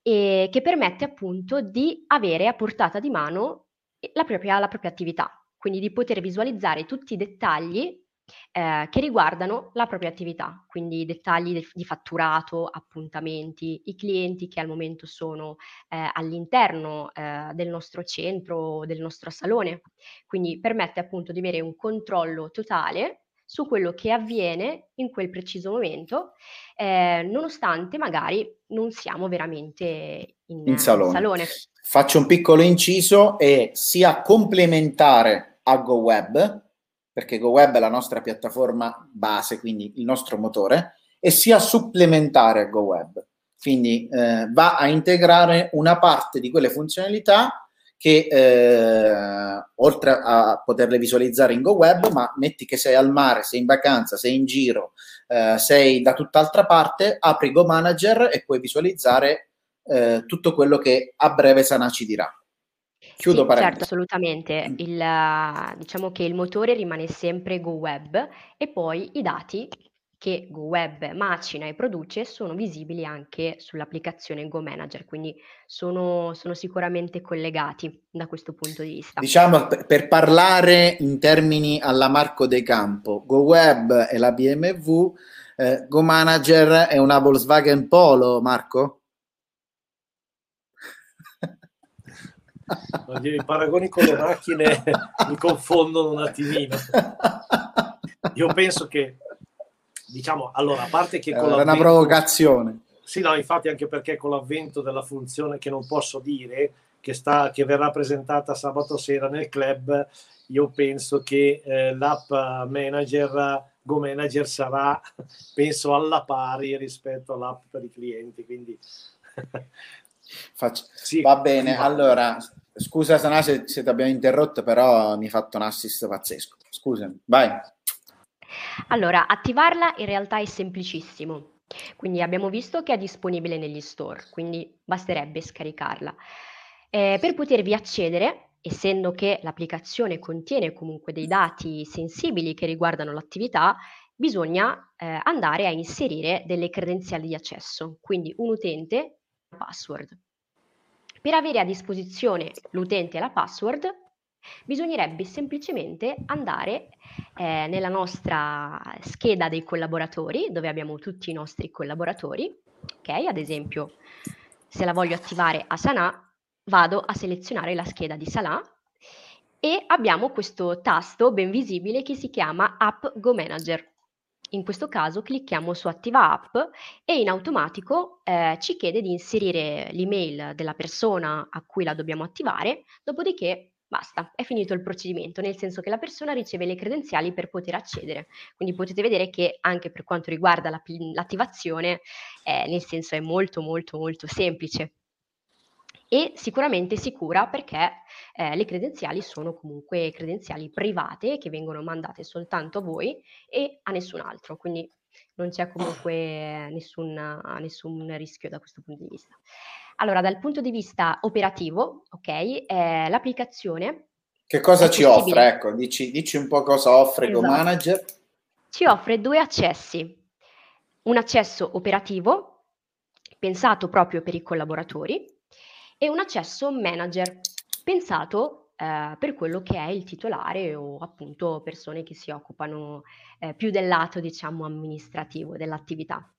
e che permette appunto di avere a portata di mano la propria, la propria attività quindi di poter visualizzare tutti i dettagli eh, che riguardano la propria attività, quindi dettagli de- di fatturato, appuntamenti, i clienti che al momento sono eh, all'interno eh, del nostro centro, del nostro salone, quindi permette appunto di avere un controllo totale su quello che avviene in quel preciso momento, eh, nonostante magari non siamo veramente in, in salone. in salone. Faccio un piccolo inciso e sia complementare a GoWeb, perché GoWeb è la nostra piattaforma base, quindi il nostro motore, e sia supplementare a GoWeb. Quindi eh, va a integrare una parte di quelle funzionalità che eh, oltre a poterle visualizzare in GoWeb, ma metti che sei al mare, sei in vacanza, sei in giro, eh, sei da tutt'altra parte, apri Go Manager e puoi visualizzare eh, tutto quello che a breve Sana ci dirà. Chiudo sì, certo, assolutamente. Il, diciamo che il motore rimane sempre GoWeb e poi i dati che GoWeb macina e produce sono visibili anche sull'applicazione Go Manager, quindi sono, sono sicuramente collegati da questo punto di vista. Diciamo per, parlare in termini alla Marco De Campo, GoWeb è la BMW, eh, Go Manager è una Volkswagen Polo, Marco? I paragoni con le macchine mi confondono un attimino. Io penso che, diciamo, allora, a parte che con Era una provocazione. Sì, no, infatti anche perché con l'avvento della funzione che non posso dire, che, sta, che verrà presentata sabato sera nel club, io penso che eh, l'app manager, Go Manager sarà, penso, alla pari rispetto all'app per i clienti, quindi Faccio... Sì, Va bene, sì, allora, scusa Sana se, se ti abbiamo interrotto, però mi hai fatto un assist pazzesco. Scusami, vai. Allora, attivarla in realtà è semplicissimo. Quindi abbiamo visto che è disponibile negli store, quindi basterebbe scaricarla. Eh, per potervi accedere, essendo che l'applicazione contiene comunque dei dati sensibili che riguardano l'attività, bisogna eh, andare a inserire delle credenziali di accesso. Quindi un utente password. Per avere a disposizione l'utente e la password, bisognerebbe semplicemente andare eh, nella nostra scheda dei collaboratori, dove abbiamo tutti i nostri collaboratori, ok? Ad esempio, se la voglio attivare a Sanà, vado a selezionare la scheda di Sanà e abbiamo questo tasto ben visibile che si chiama App Go Manager. In questo caso clicchiamo su Attiva App e in automatico eh, ci chiede di inserire l'email della persona a cui la dobbiamo attivare, dopodiché basta, è finito il procedimento, nel senso che la persona riceve le credenziali per poter accedere. Quindi potete vedere che anche per quanto riguarda la, l'attivazione, eh, nel senso è molto molto molto semplice e sicuramente sicura perché eh, le credenziali sono comunque credenziali private che vengono mandate soltanto a voi e a nessun altro, quindi non c'è comunque nessun, nessun rischio da questo punto di vista. Allora, dal punto di vista operativo, ok, eh, l'applicazione... Che cosa ci offre? Ecco, dici, dici, un po' cosa offre esatto. GoManager. Ci offre due accessi. Un accesso operativo, pensato proprio per i collaboratori, e un accesso manager pensato eh, per quello che è il titolare o appunto persone che si occupano eh, più del lato diciamo amministrativo dell'attività.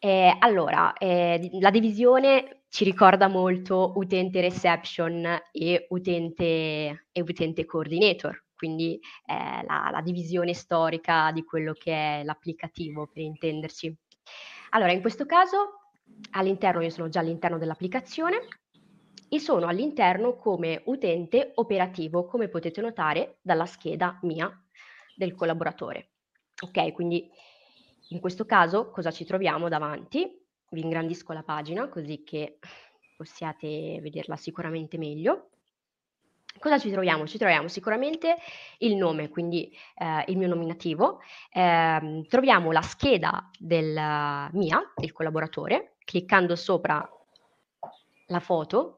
Eh, allora, la divisione ci ricorda molto utente reception e utente, e utente coordinator, quindi eh, la, la divisione storica di quello che è l'applicativo per intenderci. Allora, in questo caso all'interno, io sono già all'interno dell'applicazione e sono all'interno come utente operativo, come potete notare dalla scheda mia del collaboratore. Ok, quindi in questo caso cosa ci troviamo davanti? Vi ingrandisco la pagina così che possiate vederla sicuramente meglio. Cosa ci troviamo? Ci troviamo sicuramente il nome, quindi eh, il mio nominativo, eh, troviamo la scheda del mia, del collaboratore, cliccando sopra la foto,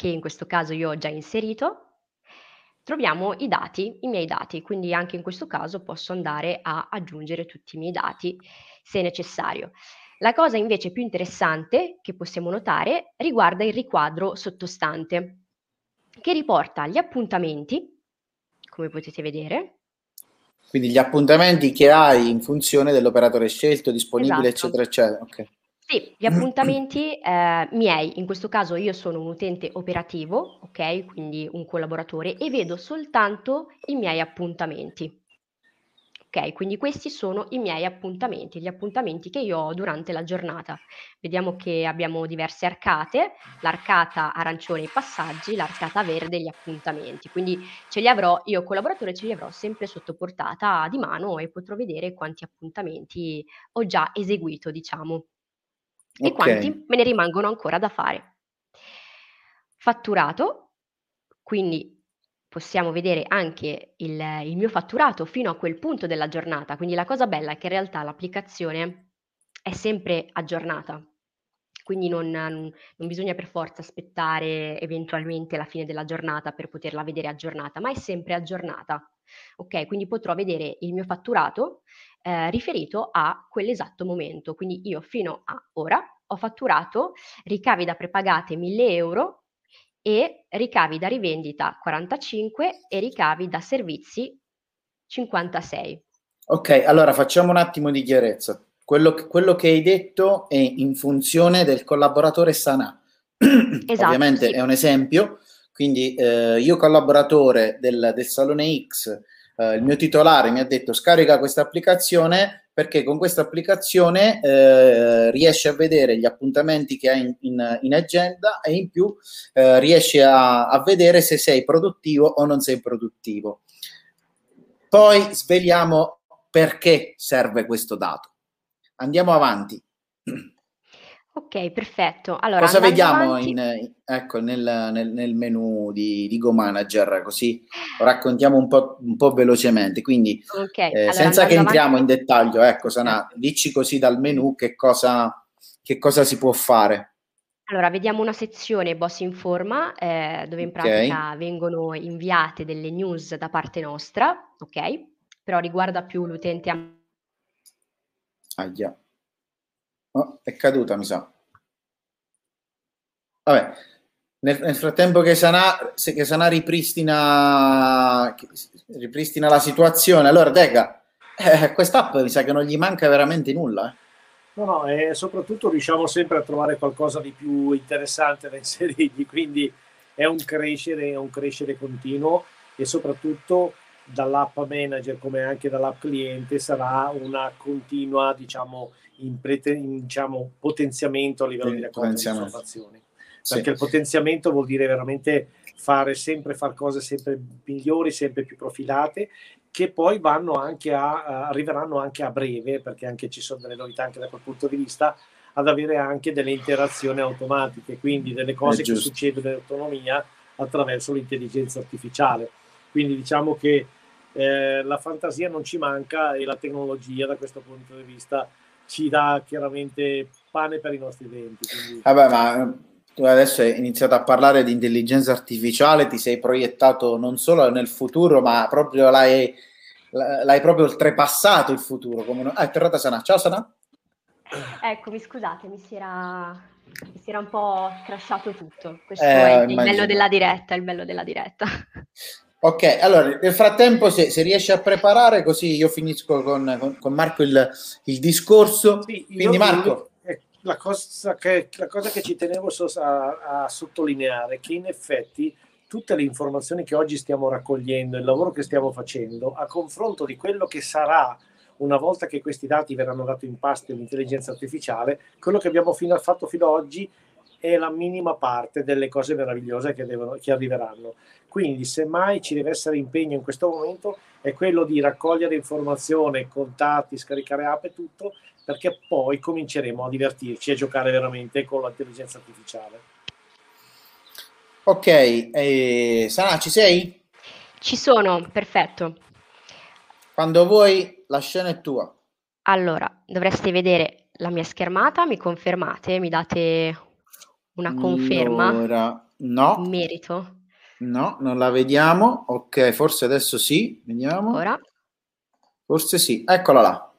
che in questo caso io ho già inserito, troviamo i dati, i miei dati, quindi anche in questo caso posso andare a aggiungere tutti i miei dati se necessario. La cosa invece più interessante che possiamo notare riguarda il riquadro sottostante, che riporta gli appuntamenti, come potete vedere. Quindi gli appuntamenti che hai in funzione dell'operatore scelto, disponibile, esatto. eccetera, eccetera. Okay. Sì, gli appuntamenti eh, miei, in questo caso io sono un utente operativo, ok, quindi un collaboratore, e vedo soltanto i miei appuntamenti. Ok, quindi questi sono i miei appuntamenti, gli appuntamenti che io ho durante la giornata. Vediamo che abbiamo diverse arcate, l'arcata arancione i passaggi, l'arcata verde gli appuntamenti. Quindi ce li avrò, io collaboratore ce li avrò sempre sotto portata di mano e potrò vedere quanti appuntamenti ho già eseguito, diciamo, e okay. quanti me ne rimangono ancora da fare. Fatturato, quindi possiamo vedere anche il, il, mio fatturato fino a quel punto della giornata. Quindi la cosa bella è che in realtà l'applicazione è sempre aggiornata. Quindi non, non, bisogna per forza aspettare eventualmente la fine della giornata per poterla vedere aggiornata, ma è sempre aggiornata. Ok, quindi potrò vedere il mio fatturato eh, riferito a quell'esatto momento. Quindi io fino a ora ho fatturato ricavi da prepagate 1000 euro e ricavi da rivendita 45 e ricavi da servizi 56. Ok, allora facciamo un attimo di chiarezza. Quello, quello che hai detto è in funzione del collaboratore Sana. *clears throat* Esatto, Ovviamente sì. è un esempio, quindi eh, io collaboratore del, del Salone X, eh, il mio titolare mi ha detto scarica questa applicazione, perché con questa applicazione eh, riesci a vedere gli appuntamenti che hai in, in, in agenda e in più eh, riesci a, a vedere se sei produttivo o non sei produttivo. Poi sveliamo perché serve questo dato. Andiamo avanti. *clears throat* Ok, perfetto. Allora, Cosa vediamo in, ecco, nel, nel, nel, menu di, di Go Manager? Così lo raccontiamo un po', un po velocemente. Quindi, okay, eh, allora, senza che entriamo avanti... in dettaglio, ecco, Sana, dici così dal menu che cosa, che cosa si può fare. Allora, vediamo una sezione Boss Informa, eh, dove in pratica okay. vengono inviate delle news da parte nostra, ok? Però riguarda più l'utente. A... Ah, già. Oh, è caduta, mi sa. Vabbè, nel, nel frattempo che Sanà, che Sanà ripristina, ripristina la situazione, allora Dega, eh, quest'app mi sa che non gli manca veramente nulla. Eh. No, no, e soprattutto riusciamo sempre a trovare qualcosa di più interessante da inserirgli, quindi è un crescere, è un crescere continuo e soprattutto dall'app manager come anche dall'app cliente sarà una continua diciamo, in prete, in, diciamo, potenziamento a livello di raccolta di informazioni. Perché sì. il potenziamento vuol dire veramente fare sempre fare cose sempre migliori, sempre più profilate che poi vanno anche a, arriveranno anche a breve perché anche ci sono delle novità anche da quel punto di vista ad avere anche delle interazioni automatiche quindi delle cose che succedono in autonomia attraverso l'intelligenza artificiale. Quindi diciamo che eh, la fantasia non ci manca e la tecnologia da questo punto di vista ci dà chiaramente pane per i nostri denti. Quindi... Vabbè, ma tu adesso hai iniziato a parlare di intelligenza artificiale, ti sei proiettato non solo nel futuro, ma proprio l'hai, l'hai proprio oltrepassato il futuro. Come non... Ah, è tornata Sana. Ciao Sana. Eccomi, scusate, mi si era, mi si era un po' crashato tutto. Questo eh, è il bello della diretta, il bello della diretta. *laughs* Ok, allora nel frattempo se, se riesci a preparare così io finisco con, con, con Marco il, il discorso. Sì, Quindi Marco... Eh, la cosa, che, la cosa che ci tenevo a, a sottolineare è che in effetti tutte le informazioni che oggi stiamo raccogliendo, il lavoro che stiamo facendo, a confronto di quello che sarà una volta che questi dati verranno dati in pasto all'intelligenza artificiale, quello che abbiamo fino, fatto fino ad oggi è la minima parte delle cose meravigliose che, devono, che arriveranno. Quindi, se mai ci deve essere impegno in questo momento, è quello di raccogliere informazioni, contatti, scaricare app e tutto, perché poi cominceremo a divertirci e a giocare veramente con l'intelligenza artificiale. Ok, eh, Sana, ci sei? Ci sono, perfetto. Quando vuoi, la scena è tua. Allora, dovreste vedere la mia schermata, mi confermate, mi date una conferma? Allora, no. Merito. No, non la vediamo. Ok, forse adesso sì. Vediamo. Ora. Forse sì. Eccola là.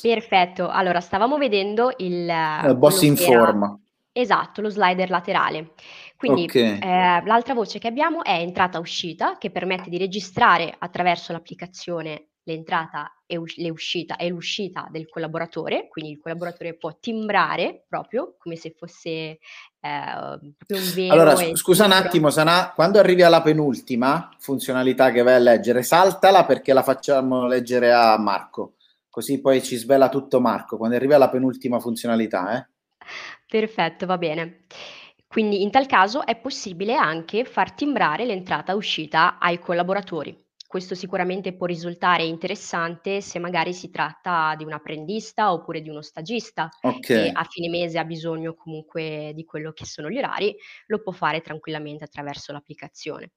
Perfetto. Allora, stavamo vedendo il... Il boss in forma. Esatto, lo slider laterale. Quindi okay. eh, l'altra voce che abbiamo è entrata-uscita, che permette di registrare attraverso l'applicazione l'entrata e, us- l'uscita, e l'uscita del collaboratore, quindi il collaboratore può timbrare proprio come se fosse eh, un vero. Allora, scusa un attimo, Sana, quando arrivi alla penultima funzionalità che vai a leggere, saltala perché la facciamo leggere a Marco, così poi ci svela tutto Marco quando arrivi alla penultima funzionalità. Eh? Perfetto, va bene. Quindi in tal caso è possibile anche far timbrare l'entrata-uscita ai collaboratori. Questo sicuramente può risultare interessante se magari si tratta di un apprendista oppure di uno stagista che a fine mese ha bisogno comunque di quello che sono gli orari, lo può fare tranquillamente attraverso l'applicazione.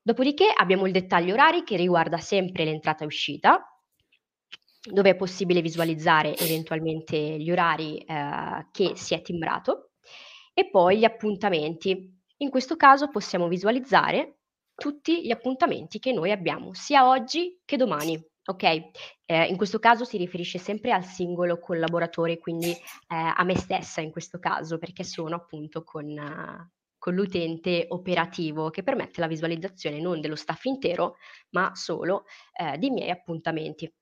Dopodiché abbiamo il dettaglio orari che riguarda sempre l'entrata e uscita, dove è possibile visualizzare eventualmente gli orari eh, che si è timbrato e poi gli appuntamenti. In questo caso possiamo visualizzare tutti gli appuntamenti che noi abbiamo, sia oggi che domani. Ok, eh, in questo caso si riferisce sempre al singolo collaboratore, quindi eh, a me stessa in questo caso, perché sono appunto con, uh, con l'utente operativo che permette la visualizzazione non dello staff intero, ma solo eh, dei miei appuntamenti.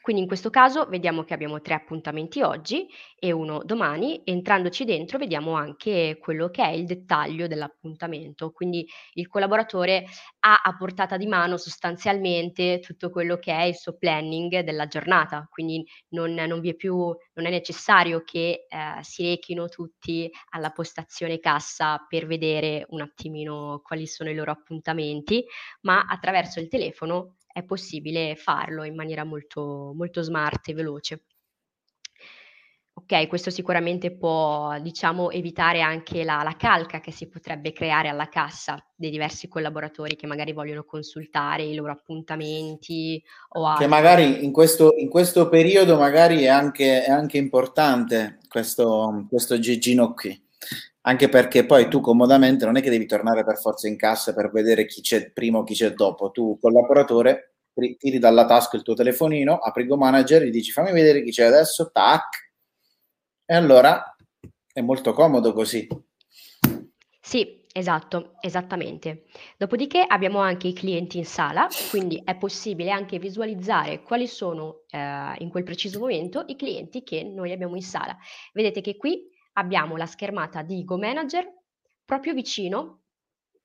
Quindi in questo caso vediamo che abbiamo tre appuntamenti oggi e uno domani. Entrandoci dentro vediamo anche quello che è il dettaglio dell'appuntamento. Quindi il collaboratore ha a portata di mano sostanzialmente tutto quello che è il suo planning della giornata. Quindi non, non più, non è necessario che eh, si rechino tutti alla postazione cassa per vedere un attimino quali sono i loro appuntamenti, ma attraverso il telefono è possibile farlo in maniera molto, molto smart e veloce. Ok, questo sicuramente può, diciamo, evitare anche la, la, calca che si potrebbe creare alla cassa dei diversi collaboratori che magari vogliono consultare i loro appuntamenti o altro. Che magari in questo, in questo periodo magari è anche, è anche importante questo, questo Gigino qui anche perché poi tu comodamente non è che devi tornare per forza in cassa per vedere chi c'è prima o chi c'è dopo, tu collaboratore tiri dalla tasca il tuo telefonino, apri Go Manager, gli dici fammi vedere chi c'è adesso, tac, e allora è molto comodo così. Sì, esatto, esattamente. Dopodiché abbiamo anche i clienti in sala, quindi è possibile anche visualizzare quali sono eh, in quel preciso momento i clienti che noi abbiamo in sala. Vedete che qui abbiamo la schermata di Go Manager proprio vicino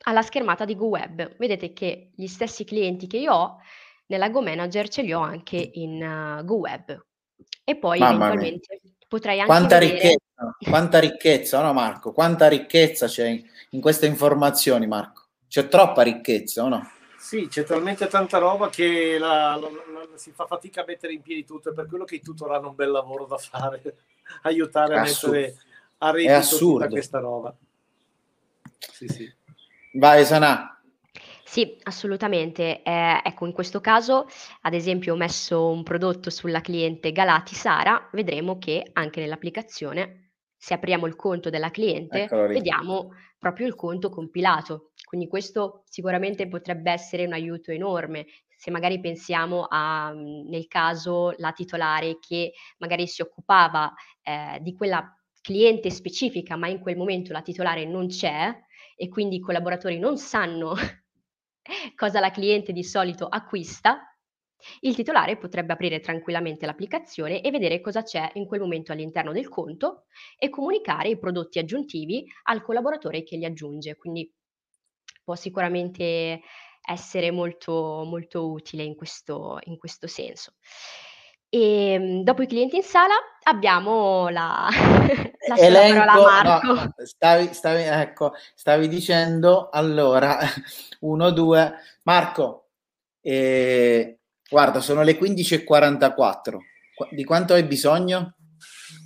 alla schermata di Go Web. Vedete che gli stessi clienti che io ho nella Go Manager ce li ho anche in uh, Go Web. E poi Mamma eventualmente mia. potrei anche quanta vedere... ricchezza, quanta ricchezza, no Marco? Quanta ricchezza c'è in, in queste informazioni, Marco? C'è troppa ricchezza, o no? Sì, c'è talmente tanta roba che la, la, la, si fa fatica a mettere in piedi tutto, è per quello che i tutor hanno un bel lavoro da fare, *laughs* aiutare a mettere a reddito tutta questa roba. Sì, sì. Vai Sana. Sì, assolutamente. Eh, ecco, in questo caso, ad esempio, ho messo un prodotto sulla cliente Galati Sara, vedremo che anche nell'applicazione, se apriamo il conto della cliente, vediamo proprio il conto compilato. Quindi questo sicuramente potrebbe essere un aiuto enorme. Se magari pensiamo a, nel caso, la titolare che magari si occupava eh, di quella cliente specifica, ma in quel momento la titolare non c'è e quindi i collaboratori non sanno cosa la cliente di solito acquista, il titolare potrebbe aprire tranquillamente l'applicazione e vedere cosa c'è in quel momento all'interno del conto e comunicare i prodotti aggiuntivi al collaboratore che li aggiunge. Quindi può sicuramente essere molto, molto utile in questo, in questo senso. E ehm, dopo i clienti in sala abbiamo la, *laughs* la Elenco, Marco. No, stavi, stavi, ecco, stavi dicendo allora, *laughs* uno, due, Marco, eh, guarda, sono le 15.44. Di quanto hai bisogno?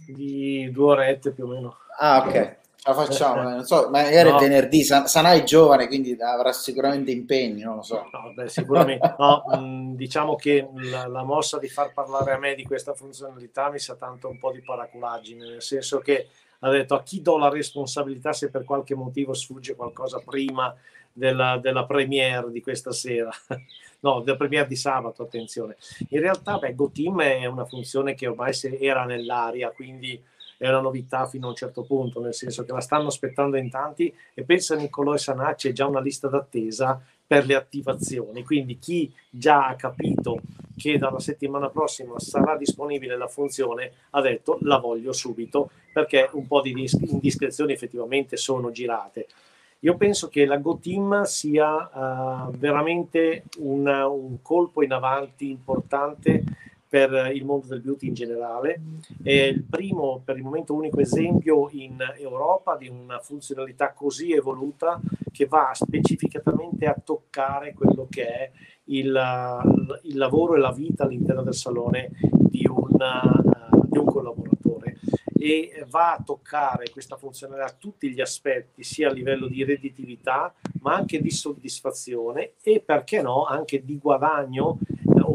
Di due orette più o meno. Ah, ok la facciamo, non so, magari no. venerdì, Sanà è giovane, quindi avrà sicuramente impegni, non lo so. No, beh, sicuramente. No, mh, mm, diciamo che la, la, mossa di far parlare a me di questa funzionalità mi sa tanto un po' di paraculaggine, nel senso che ha detto a chi do la responsabilità se per qualche motivo sfugge qualcosa prima della, della premiere di questa sera. *laughs* no, della premiere di sabato, attenzione. In realtà, beh, GoTeam è una funzione che ormai era nell'aria, quindi è una novità fino a un certo punto, nel senso che la stanno aspettando in tanti e pensa a Niccolò e Sanà c'è già una lista d'attesa per le attivazioni, quindi chi già ha capito che dalla settimana prossima sarà disponibile la funzione ha detto la voglio subito perché un po' di indiscrezioni effettivamente sono girate. Io penso che la GoTeam sia uh, veramente un, un colpo in avanti importante per il mondo del beauty in generale. È il primo, per il momento unico esempio in Europa di una funzionalità così evoluta che va specificatamente a toccare quello che è il, il lavoro e la vita all'interno del salone di un, di un collaboratore e va a toccare questa funzionalità a tutti gli aspetti, sia a livello di redditività, ma anche di soddisfazione e perché no, anche di guadagno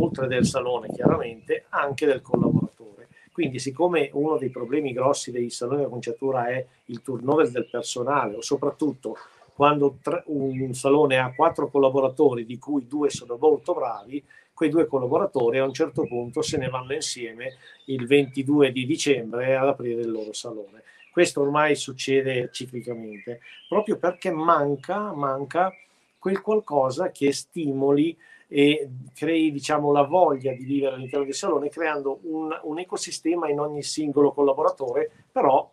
oltre del salone chiaramente, anche del collaboratore. Quindi siccome uno dei problemi grossi dei saloni di conciatura è il turnover del personale o soprattutto quando un salone ha quattro collaboratori di cui due sono molto bravi, quei due collaboratori a un certo punto se ne vanno insieme il 22 di dicembre ad aprire il loro salone. Questo ormai succede ciclicamente, proprio perché manca, manca quel qualcosa che stimoli e crei diciamo, la voglia di vivere all'interno del salone creando un, un ecosistema in ogni singolo collaboratore, però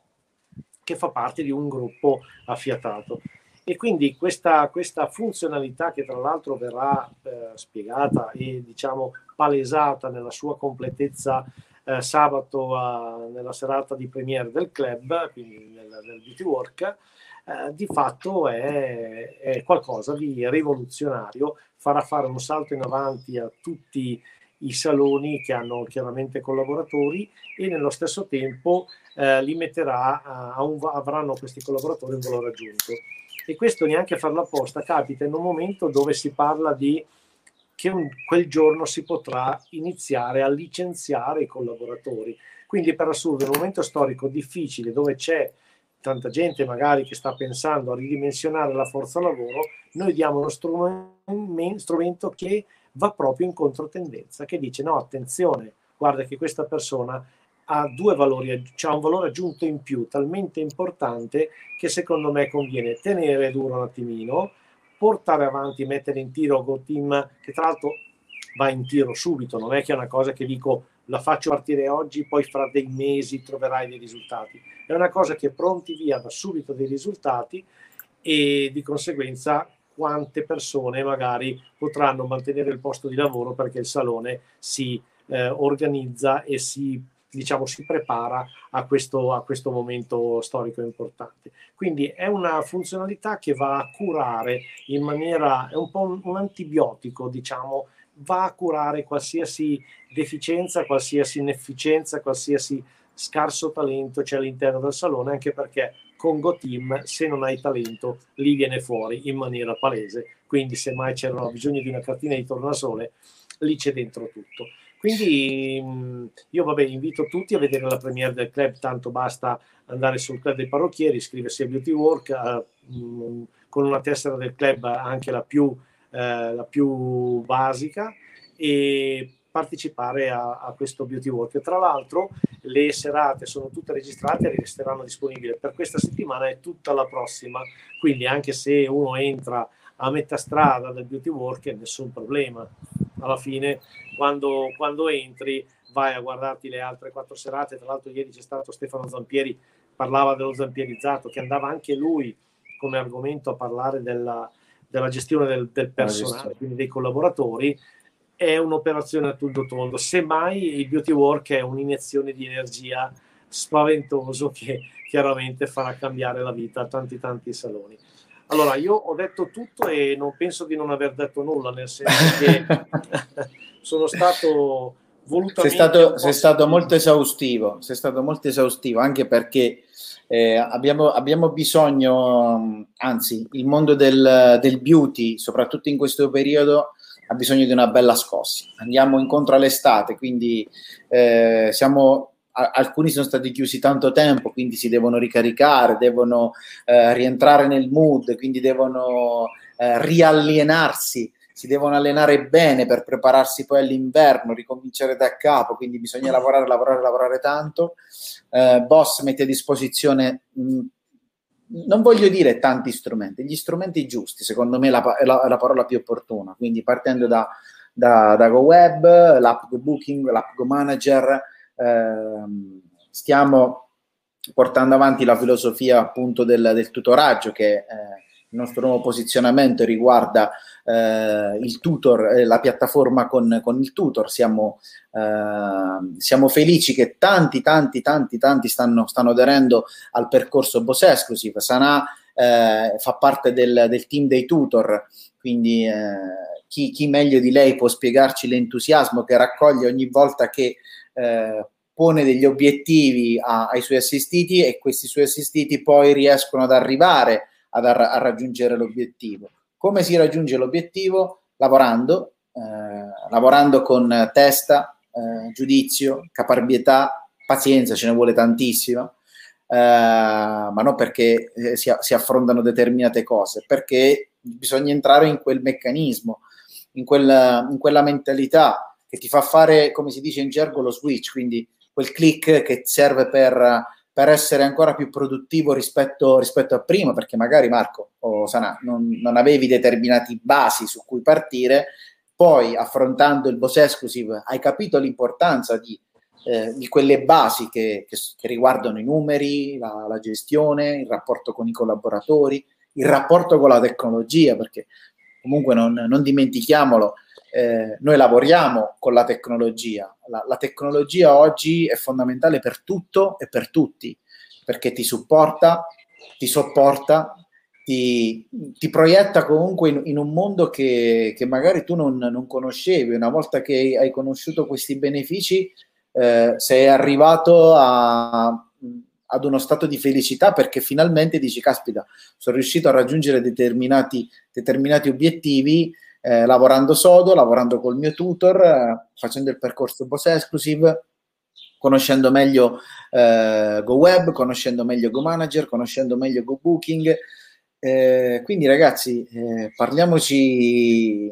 che fa parte di un gruppo affiatato. E quindi questa, questa funzionalità che tra l'altro verrà eh, spiegata e diciamo palesata nella sua completezza eh, sabato a, nella serata di premiere del club, quindi nel, nel Beauty Work, eh, di fatto è, è qualcosa di rivoluzionario farà fare un salto in avanti a tutti i saloni che hanno chiaramente collaboratori e nello stesso tempo eh, li metterà a un, avranno questi collaboratori un valore aggiunto. E questo neanche farlo apposta, capita in un momento dove si parla di che un, quel giorno si potrà iniziare a licenziare i collaboratori. Quindi per assurdo, in un momento storico difficile dove c'è tanta gente magari che sta pensando a ridimensionare la forza lavoro, noi diamo uno strumento che va proprio in controtendenza, che dice no, attenzione, guarda che questa persona ha due valori, ha un valore aggiunto in più talmente importante che secondo me conviene tenere duro un attimino, portare avanti, mettere in tiro Go Team, che tra l'altro va in tiro subito, non è che è una cosa che dico la faccio partire oggi, poi fra dei mesi troverai dei risultati. È una cosa che pronti via da subito dei risultati e di conseguenza quante persone magari potranno mantenere il posto di lavoro perché il salone si eh, organizza e si diciamo si prepara a questo, a questo momento storico importante. Quindi è una funzionalità che va a curare in maniera, è un po' un, un antibiotico, diciamo, va a curare qualsiasi deficienza, qualsiasi inefficienza, qualsiasi scarso talento c'è all'interno del salone, anche perché con GoTeam se non hai talento lì viene fuori in maniera palese, quindi se mai c'era bisogno di una cartina di tornasole, lì c'è dentro tutto. Quindi io vabbè invito tutti a vedere la premiere del club, tanto basta andare sul club dei parrucchieri, iscriversi a Beauty Work, eh, mh, con una tessera del club anche la più eh, la più basica e partecipare a, a, questo beauty walk. Tra l'altro le serate sono tutte registrate e resteranno disponibili per questa settimana e tutta la prossima, quindi anche se uno entra a metà strada del beauty walk nessun problema. Alla fine quando, quando entri vai a guardarti le altre quattro serate, tra l'altro ieri c'è stato Stefano Zampieri, parlava dello zampierizzato, che andava anche lui come argomento a parlare della, della gestione del, del personale, quindi dei collaboratori, è un'operazione a tutto tondo. Semmai il beauty work è un'iniezione di energia spaventoso che chiaramente farà cambiare la vita a tanti tanti saloni. Allora, io ho detto tutto e non penso di non aver detto nulla, nel senso che *laughs* sono stato volutamente... Sei stato, sei stato molto esaustivo, sei stato molto esaustivo, anche perché eh, abbiamo, abbiamo, bisogno, anzi, il mondo del, del, beauty, soprattutto in questo periodo, ha bisogno di una bella scossa. Andiamo incontro all'estate, quindi eh, siamo alcuni sono stati chiusi tanto tempo, quindi si devono ricaricare, devono eh, rientrare nel mood, quindi devono eh, riallienarsi, si devono allenare bene per prepararsi poi all'inverno, ricominciare da capo, quindi bisogna lavorare, lavorare, lavorare tanto. Eh, Boss mette a disposizione, mh, non voglio dire tanti strumenti, gli strumenti giusti, secondo me la, la, la parola più opportuna, quindi partendo da, da, da GoWeb, l'app Go Booking, l'app Go Manager, Ehm, stiamo portando avanti la filosofia appunto del, del tutoraggio che eh, il nostro nuovo posizionamento riguarda eh, il tutor, eh, la piattaforma con, con il tutor. Siamo, eh, siamo, felici che tanti, tanti, tanti, tanti stanno, stanno aderendo al percorso Boss Exclusive. Sana eh, fa parte del, del, team dei tutor, quindi eh, chi, chi, meglio di lei può spiegarci l'entusiasmo che raccoglie ogni volta che eh, pone degli obiettivi a, ai suoi assistiti e questi suoi assistiti poi riescono ad arrivare ad, a, raggiungere l'obiettivo. Come si raggiunge l'obiettivo? Lavorando, eh, lavorando con testa, eh, giudizio, caparbietà, pazienza, ce ne vuole tantissima, eh, ma non perché eh, si, si, affrontano determinate cose, perché bisogna entrare in quel meccanismo, in, quel, in quella mentalità che ti fa fare, come si dice in gergo, lo switch, quindi quel click che serve per, per essere ancora più produttivo rispetto, rispetto, a prima, perché magari Marco o Sana non, non avevi determinati basi su cui partire, poi affrontando il boss exclusive hai capito l'importanza di, eh, di quelle basi che, che, che, riguardano i numeri, la, la gestione, il rapporto con i collaboratori, il rapporto con la tecnologia, perché comunque non, non dimentichiamolo, eh, noi lavoriamo con la tecnologia. La, la, tecnologia oggi è fondamentale per tutto e per tutti, perché ti supporta, ti sopporta, ti, ti proietta comunque in, in, un mondo che, che magari tu non, non, conoscevi. Una volta che hai conosciuto questi benefici, eh, sei arrivato a ad uno stato di felicità perché finalmente dici caspita sono riuscito a raggiungere determinati, determinati obiettivi eh, lavorando sodo, lavorando col mio tutor, eh, facendo il percorso Boss Exclusive, conoscendo meglio eh, GoWeb, conoscendo meglio GoManager, conoscendo meglio GoBooking. Eh, quindi ragazzi, eh, parliamoci,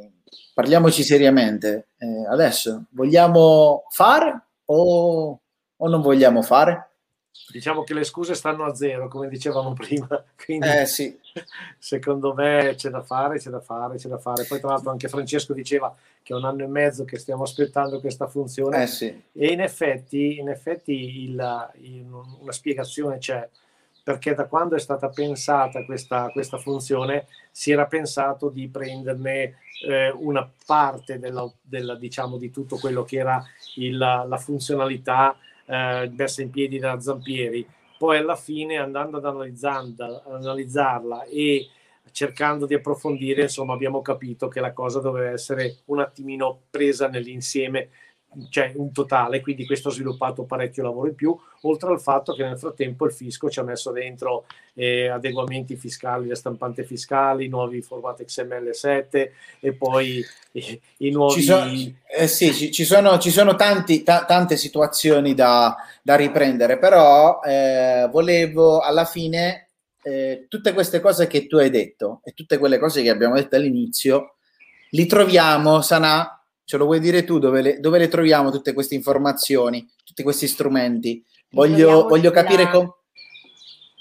parliamoci seriamente. Eh, adesso vogliamo fare o, o non vogliamo fare? Diciamo che le scuse stanno a zero, come dicevamo *laughs* prima. Quindi, eh, sì. secondo me c'è da fare, c'è da fare, c'è da fare. Poi, tra l'altro, anche Francesco diceva che è un anno e mezzo che stiamo aspettando questa funzione. Eh, sì. E in effetti, in effetti il, il, una spiegazione c'è. Perché da quando è stata pensata questa, questa funzione si era pensato di prenderne eh, una parte della, della, diciamo, di tutto quello che era il, la funzionalità eh, messa in piedi da Zampieri. Poi alla fine andando ad analizzarla e cercando di approfondire, insomma, abbiamo capito che la cosa doveva essere un attimino presa nell'insieme cioè un totale, quindi questo ha sviluppato parecchio lavoro in più, oltre al fatto che nel frattempo il fisco ci ha messo dentro eh, adeguamenti fiscali, le stampanti fiscali, nuovi formati XML7 e poi eh, i nuovi... Ci, so, eh sì, ci, ci, sono, ci sono tanti, ta, tante situazioni da, da riprendere, però eh, volevo alla fine eh, tutte queste cose che tu hai detto e tutte quelle cose che abbiamo detto all'inizio, li troviamo, Sana, Ce lo vuoi dire tu dove le, dove le troviamo tutte queste informazioni, tutti questi strumenti? Voglio, voglio capire com-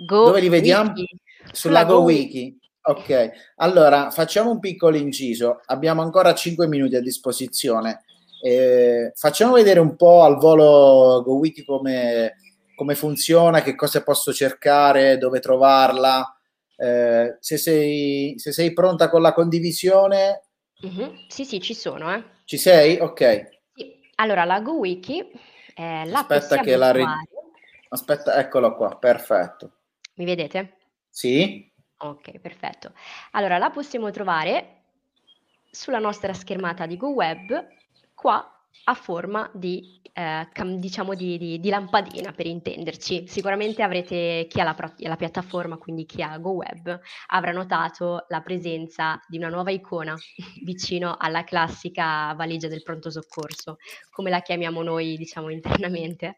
dove li vediamo? Wiki. Sulla Go, Wiki. Ok, allora facciamo un piccolo inciso. Abbiamo ancora 5 minuti a disposizione. Eh, facciamo vedere un po' al volo GoWiki come, come funziona, che cosa posso cercare, dove trovarla. Eh, se, sei, se sei pronta con la condivisione... Mm-hmm. Sì, sì, ci sono. Eh. Ci sei? Ok. Sì. Allora, la GoWiki eh, la Aspetta che la... Ri... Aspetta, eccolo qua, perfetto. Mi vedete? Sì. Ok, perfetto. Allora, la possiamo trovare sulla nostra schermata di GoWeb, qua a forma di, eh, cam, diciamo di, di, di, lampadina per intenderci. Sicuramente avrete chi ha la, la, piattaforma, quindi chi ha GoWeb, avrà notato la presenza di una nuova icona *laughs* vicino alla classica valigia del pronto soccorso, come la chiamiamo noi, diciamo internamente.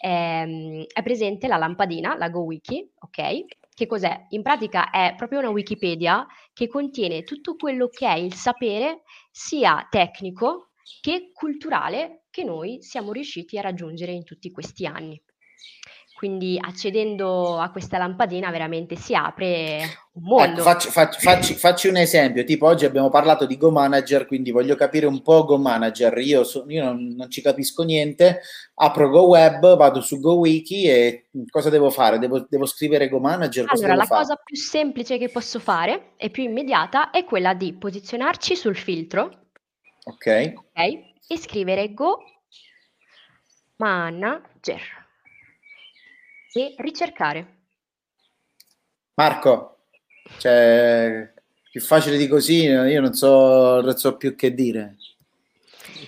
Eh, è presente la lampadina, la GoWiki, ok? Che cos'è? In pratica è proprio una Wikipedia che contiene tutto quello che è il sapere sia tecnico che culturale che noi siamo riusciti a raggiungere in tutti questi anni. Quindi accedendo a questa lampadina veramente si apre un mondo. Ecco, facci, facci, facci, facci, un esempio, tipo oggi abbiamo parlato di Go Manager, quindi voglio capire un po' Go Manager, io, so, io non, non, ci capisco niente, apro Go Web, vado su Go Wiki e cosa devo fare? Devo, devo scrivere Go Manager? Cosa allora, la fare? cosa più semplice che posso fare e più immediata è quella di posizionarci sul filtro Ok. Ok. E scrivere Go Manager e ricercare. Marco, cioè, più facile di così, io non so, non so più che dire.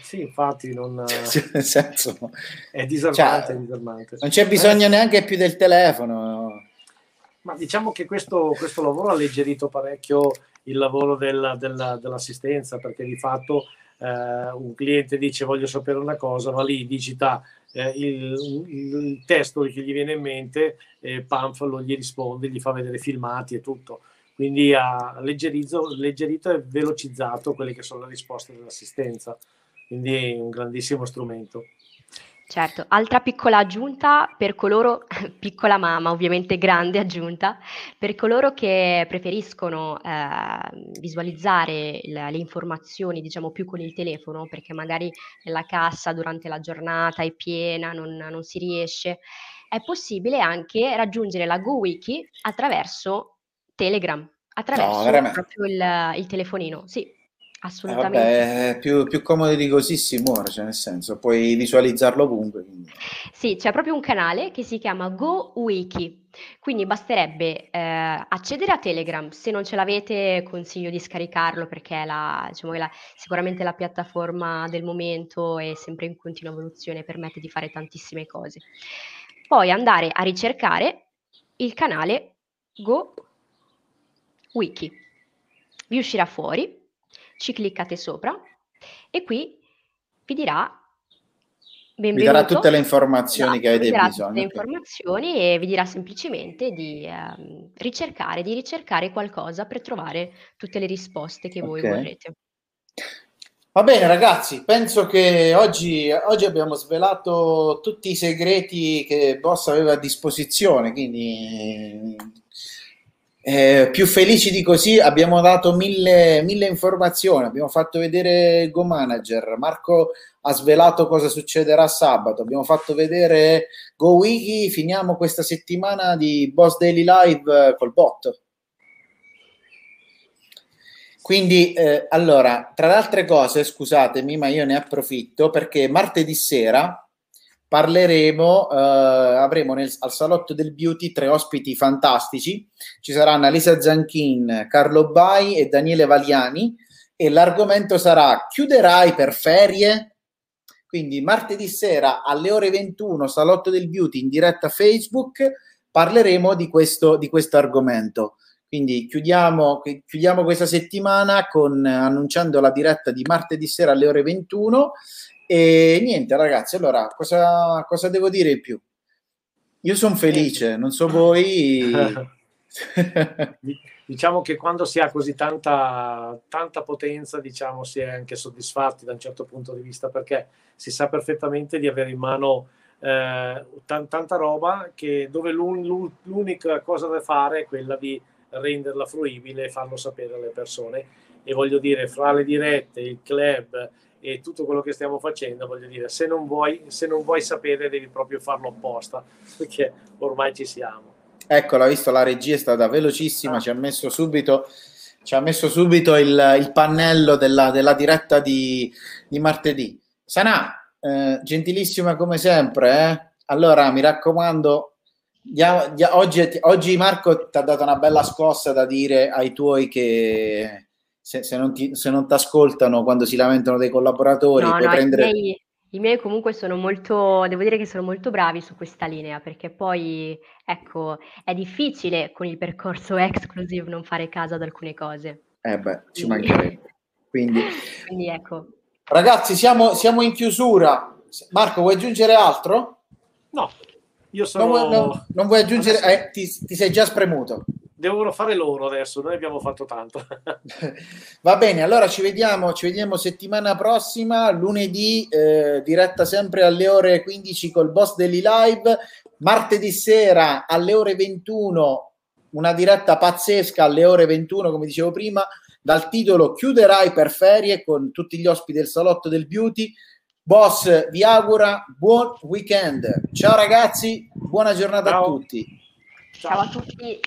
Sì, infatti non... Cioè, *laughs* nel senso... È disarmante, cioè, è disarmante. Non c'è bisogno eh. neanche più del telefono. Ma diciamo che questo, questo lavoro ha alleggerito parecchio il lavoro della, della, dell'assistenza, perché di fatto eh, un cliente dice voglio sapere una cosa, va lì, digita eh, il, il, testo che gli viene in mente, e Pamphlo gli risponde, gli fa vedere filmati e tutto. Quindi ha alleggerito e velocizzato quelle che sono le risposte dell'assistenza. Quindi è un grandissimo strumento. Certo, altra piccola aggiunta per coloro, *laughs* piccola mamma ovviamente grande aggiunta, per coloro che preferiscono eh, visualizzare le, le, informazioni diciamo più con il telefono perché magari la cassa durante la giornata è piena, non, non si riesce, è possibile anche raggiungere la GoWiki attraverso Telegram, attraverso no, proprio il, il telefonino, sì. Assolutamente. Eh vabbè, più, più comodo di così si muore, cioè nel senso, puoi visualizzarlo ovunque. Quindi. Sì, c'è proprio un canale che si chiama GoWiki, quindi basterebbe eh, accedere a Telegram, se non ce l'avete consiglio di scaricarlo perché è, la, diciamo, è la, sicuramente la piattaforma del momento è sempre in continua evoluzione, permette di fare tantissime cose. Poi andare a ricercare il canale GoWiki, vi uscirà fuori ci cliccate sopra e qui vi dirà Benvenuto. Vi darà tutte le informazioni esatto, che avete vi bisogno. le informazioni e vi dirà semplicemente di eh, ricercare, di ricercare qualcosa per trovare tutte le risposte che voi okay. vorrete. Va bene ragazzi, penso che oggi, oggi, abbiamo svelato tutti i segreti che Boss aveva a disposizione, quindi eh, più felici di così, abbiamo dato mille, mille, informazioni, abbiamo fatto vedere Go Manager, Marco ha svelato cosa succederà sabato, abbiamo fatto vedere Go Wiki, finiamo questa settimana di Boss Daily Live col bot. Quindi, eh, allora, tra le altre cose, scusatemi, ma io ne approfitto perché martedì sera parleremo, eh, avremo nel, al salotto del beauty tre ospiti fantastici, ci saranno Alisa Zanchin, Carlo Bai e Daniele Valiani e l'argomento sarà chiuderai per ferie? Quindi martedì sera alle ore 21 salotto del beauty in diretta Facebook parleremo di questo, di questo argomento. Quindi chiudiamo, chiudiamo questa settimana con, annunciando la diretta di martedì sera alle ore 21 e niente, ragazzi, allora cosa, cosa devo dire in più? Io sono felice, non so voi. *laughs* *laughs* diciamo che quando si ha così tanta, tanta potenza, diciamo, si è anche soddisfatti da un certo punto di vista perché si sa perfettamente di avere in mano eh, t- tanta roba che, dove l'un- l'unica cosa da fare è quella di renderla fruibile e farlo sapere alle persone. E voglio dire, fra le dirette, il club, e tutto quello che stiamo facendo, voglio dire, se non vuoi, se non vuoi sapere devi proprio farlo apposta, perché ormai ci siamo. Ecco, l'ha visto, la regia è stata velocissima, ci ha messo subito, ci ha messo subito il, il pannello della, della diretta di, di, martedì. Sanà, eh, gentilissima come sempre, eh? allora mi raccomando, dia, dia, oggi, oggi, Marco ti ha dato una bella scossa da dire ai tuoi che se, se non ti ascoltano quando si lamentano dei collaboratori, no, puoi no, prendere... Miei i miei comunque sono molto devo dire che sono molto bravi su questa linea, perché poi, ecco, è difficile con il percorso exclusive non fare caso ad alcune cose. Eh beh, ci Quindi mancherebbe. Quindi, *laughs* Quindi ecco. Ragazzi, siamo, siamo in chiusura. Marco, vuoi aggiungere altro? No, io sono... Non vuoi, non, non vuoi aggiungere... Eh, ti, ti sei già spremuto devono fare loro adesso, noi abbiamo fatto tanto. *laughs* Va bene, allora ci vediamo, ci vediamo settimana prossima, lunedì, eh, diretta sempre alle ore 15 col Boss Daily Live, martedì sera alle ore 21, una diretta pazzesca alle ore 21, come dicevo prima, dal titolo Chiuderai per ferie con tutti gli ospiti del salotto del beauty. Boss vi augura buon weekend. Ciao ragazzi, buona giornata Ciao. a tutti. Ciao a tutti.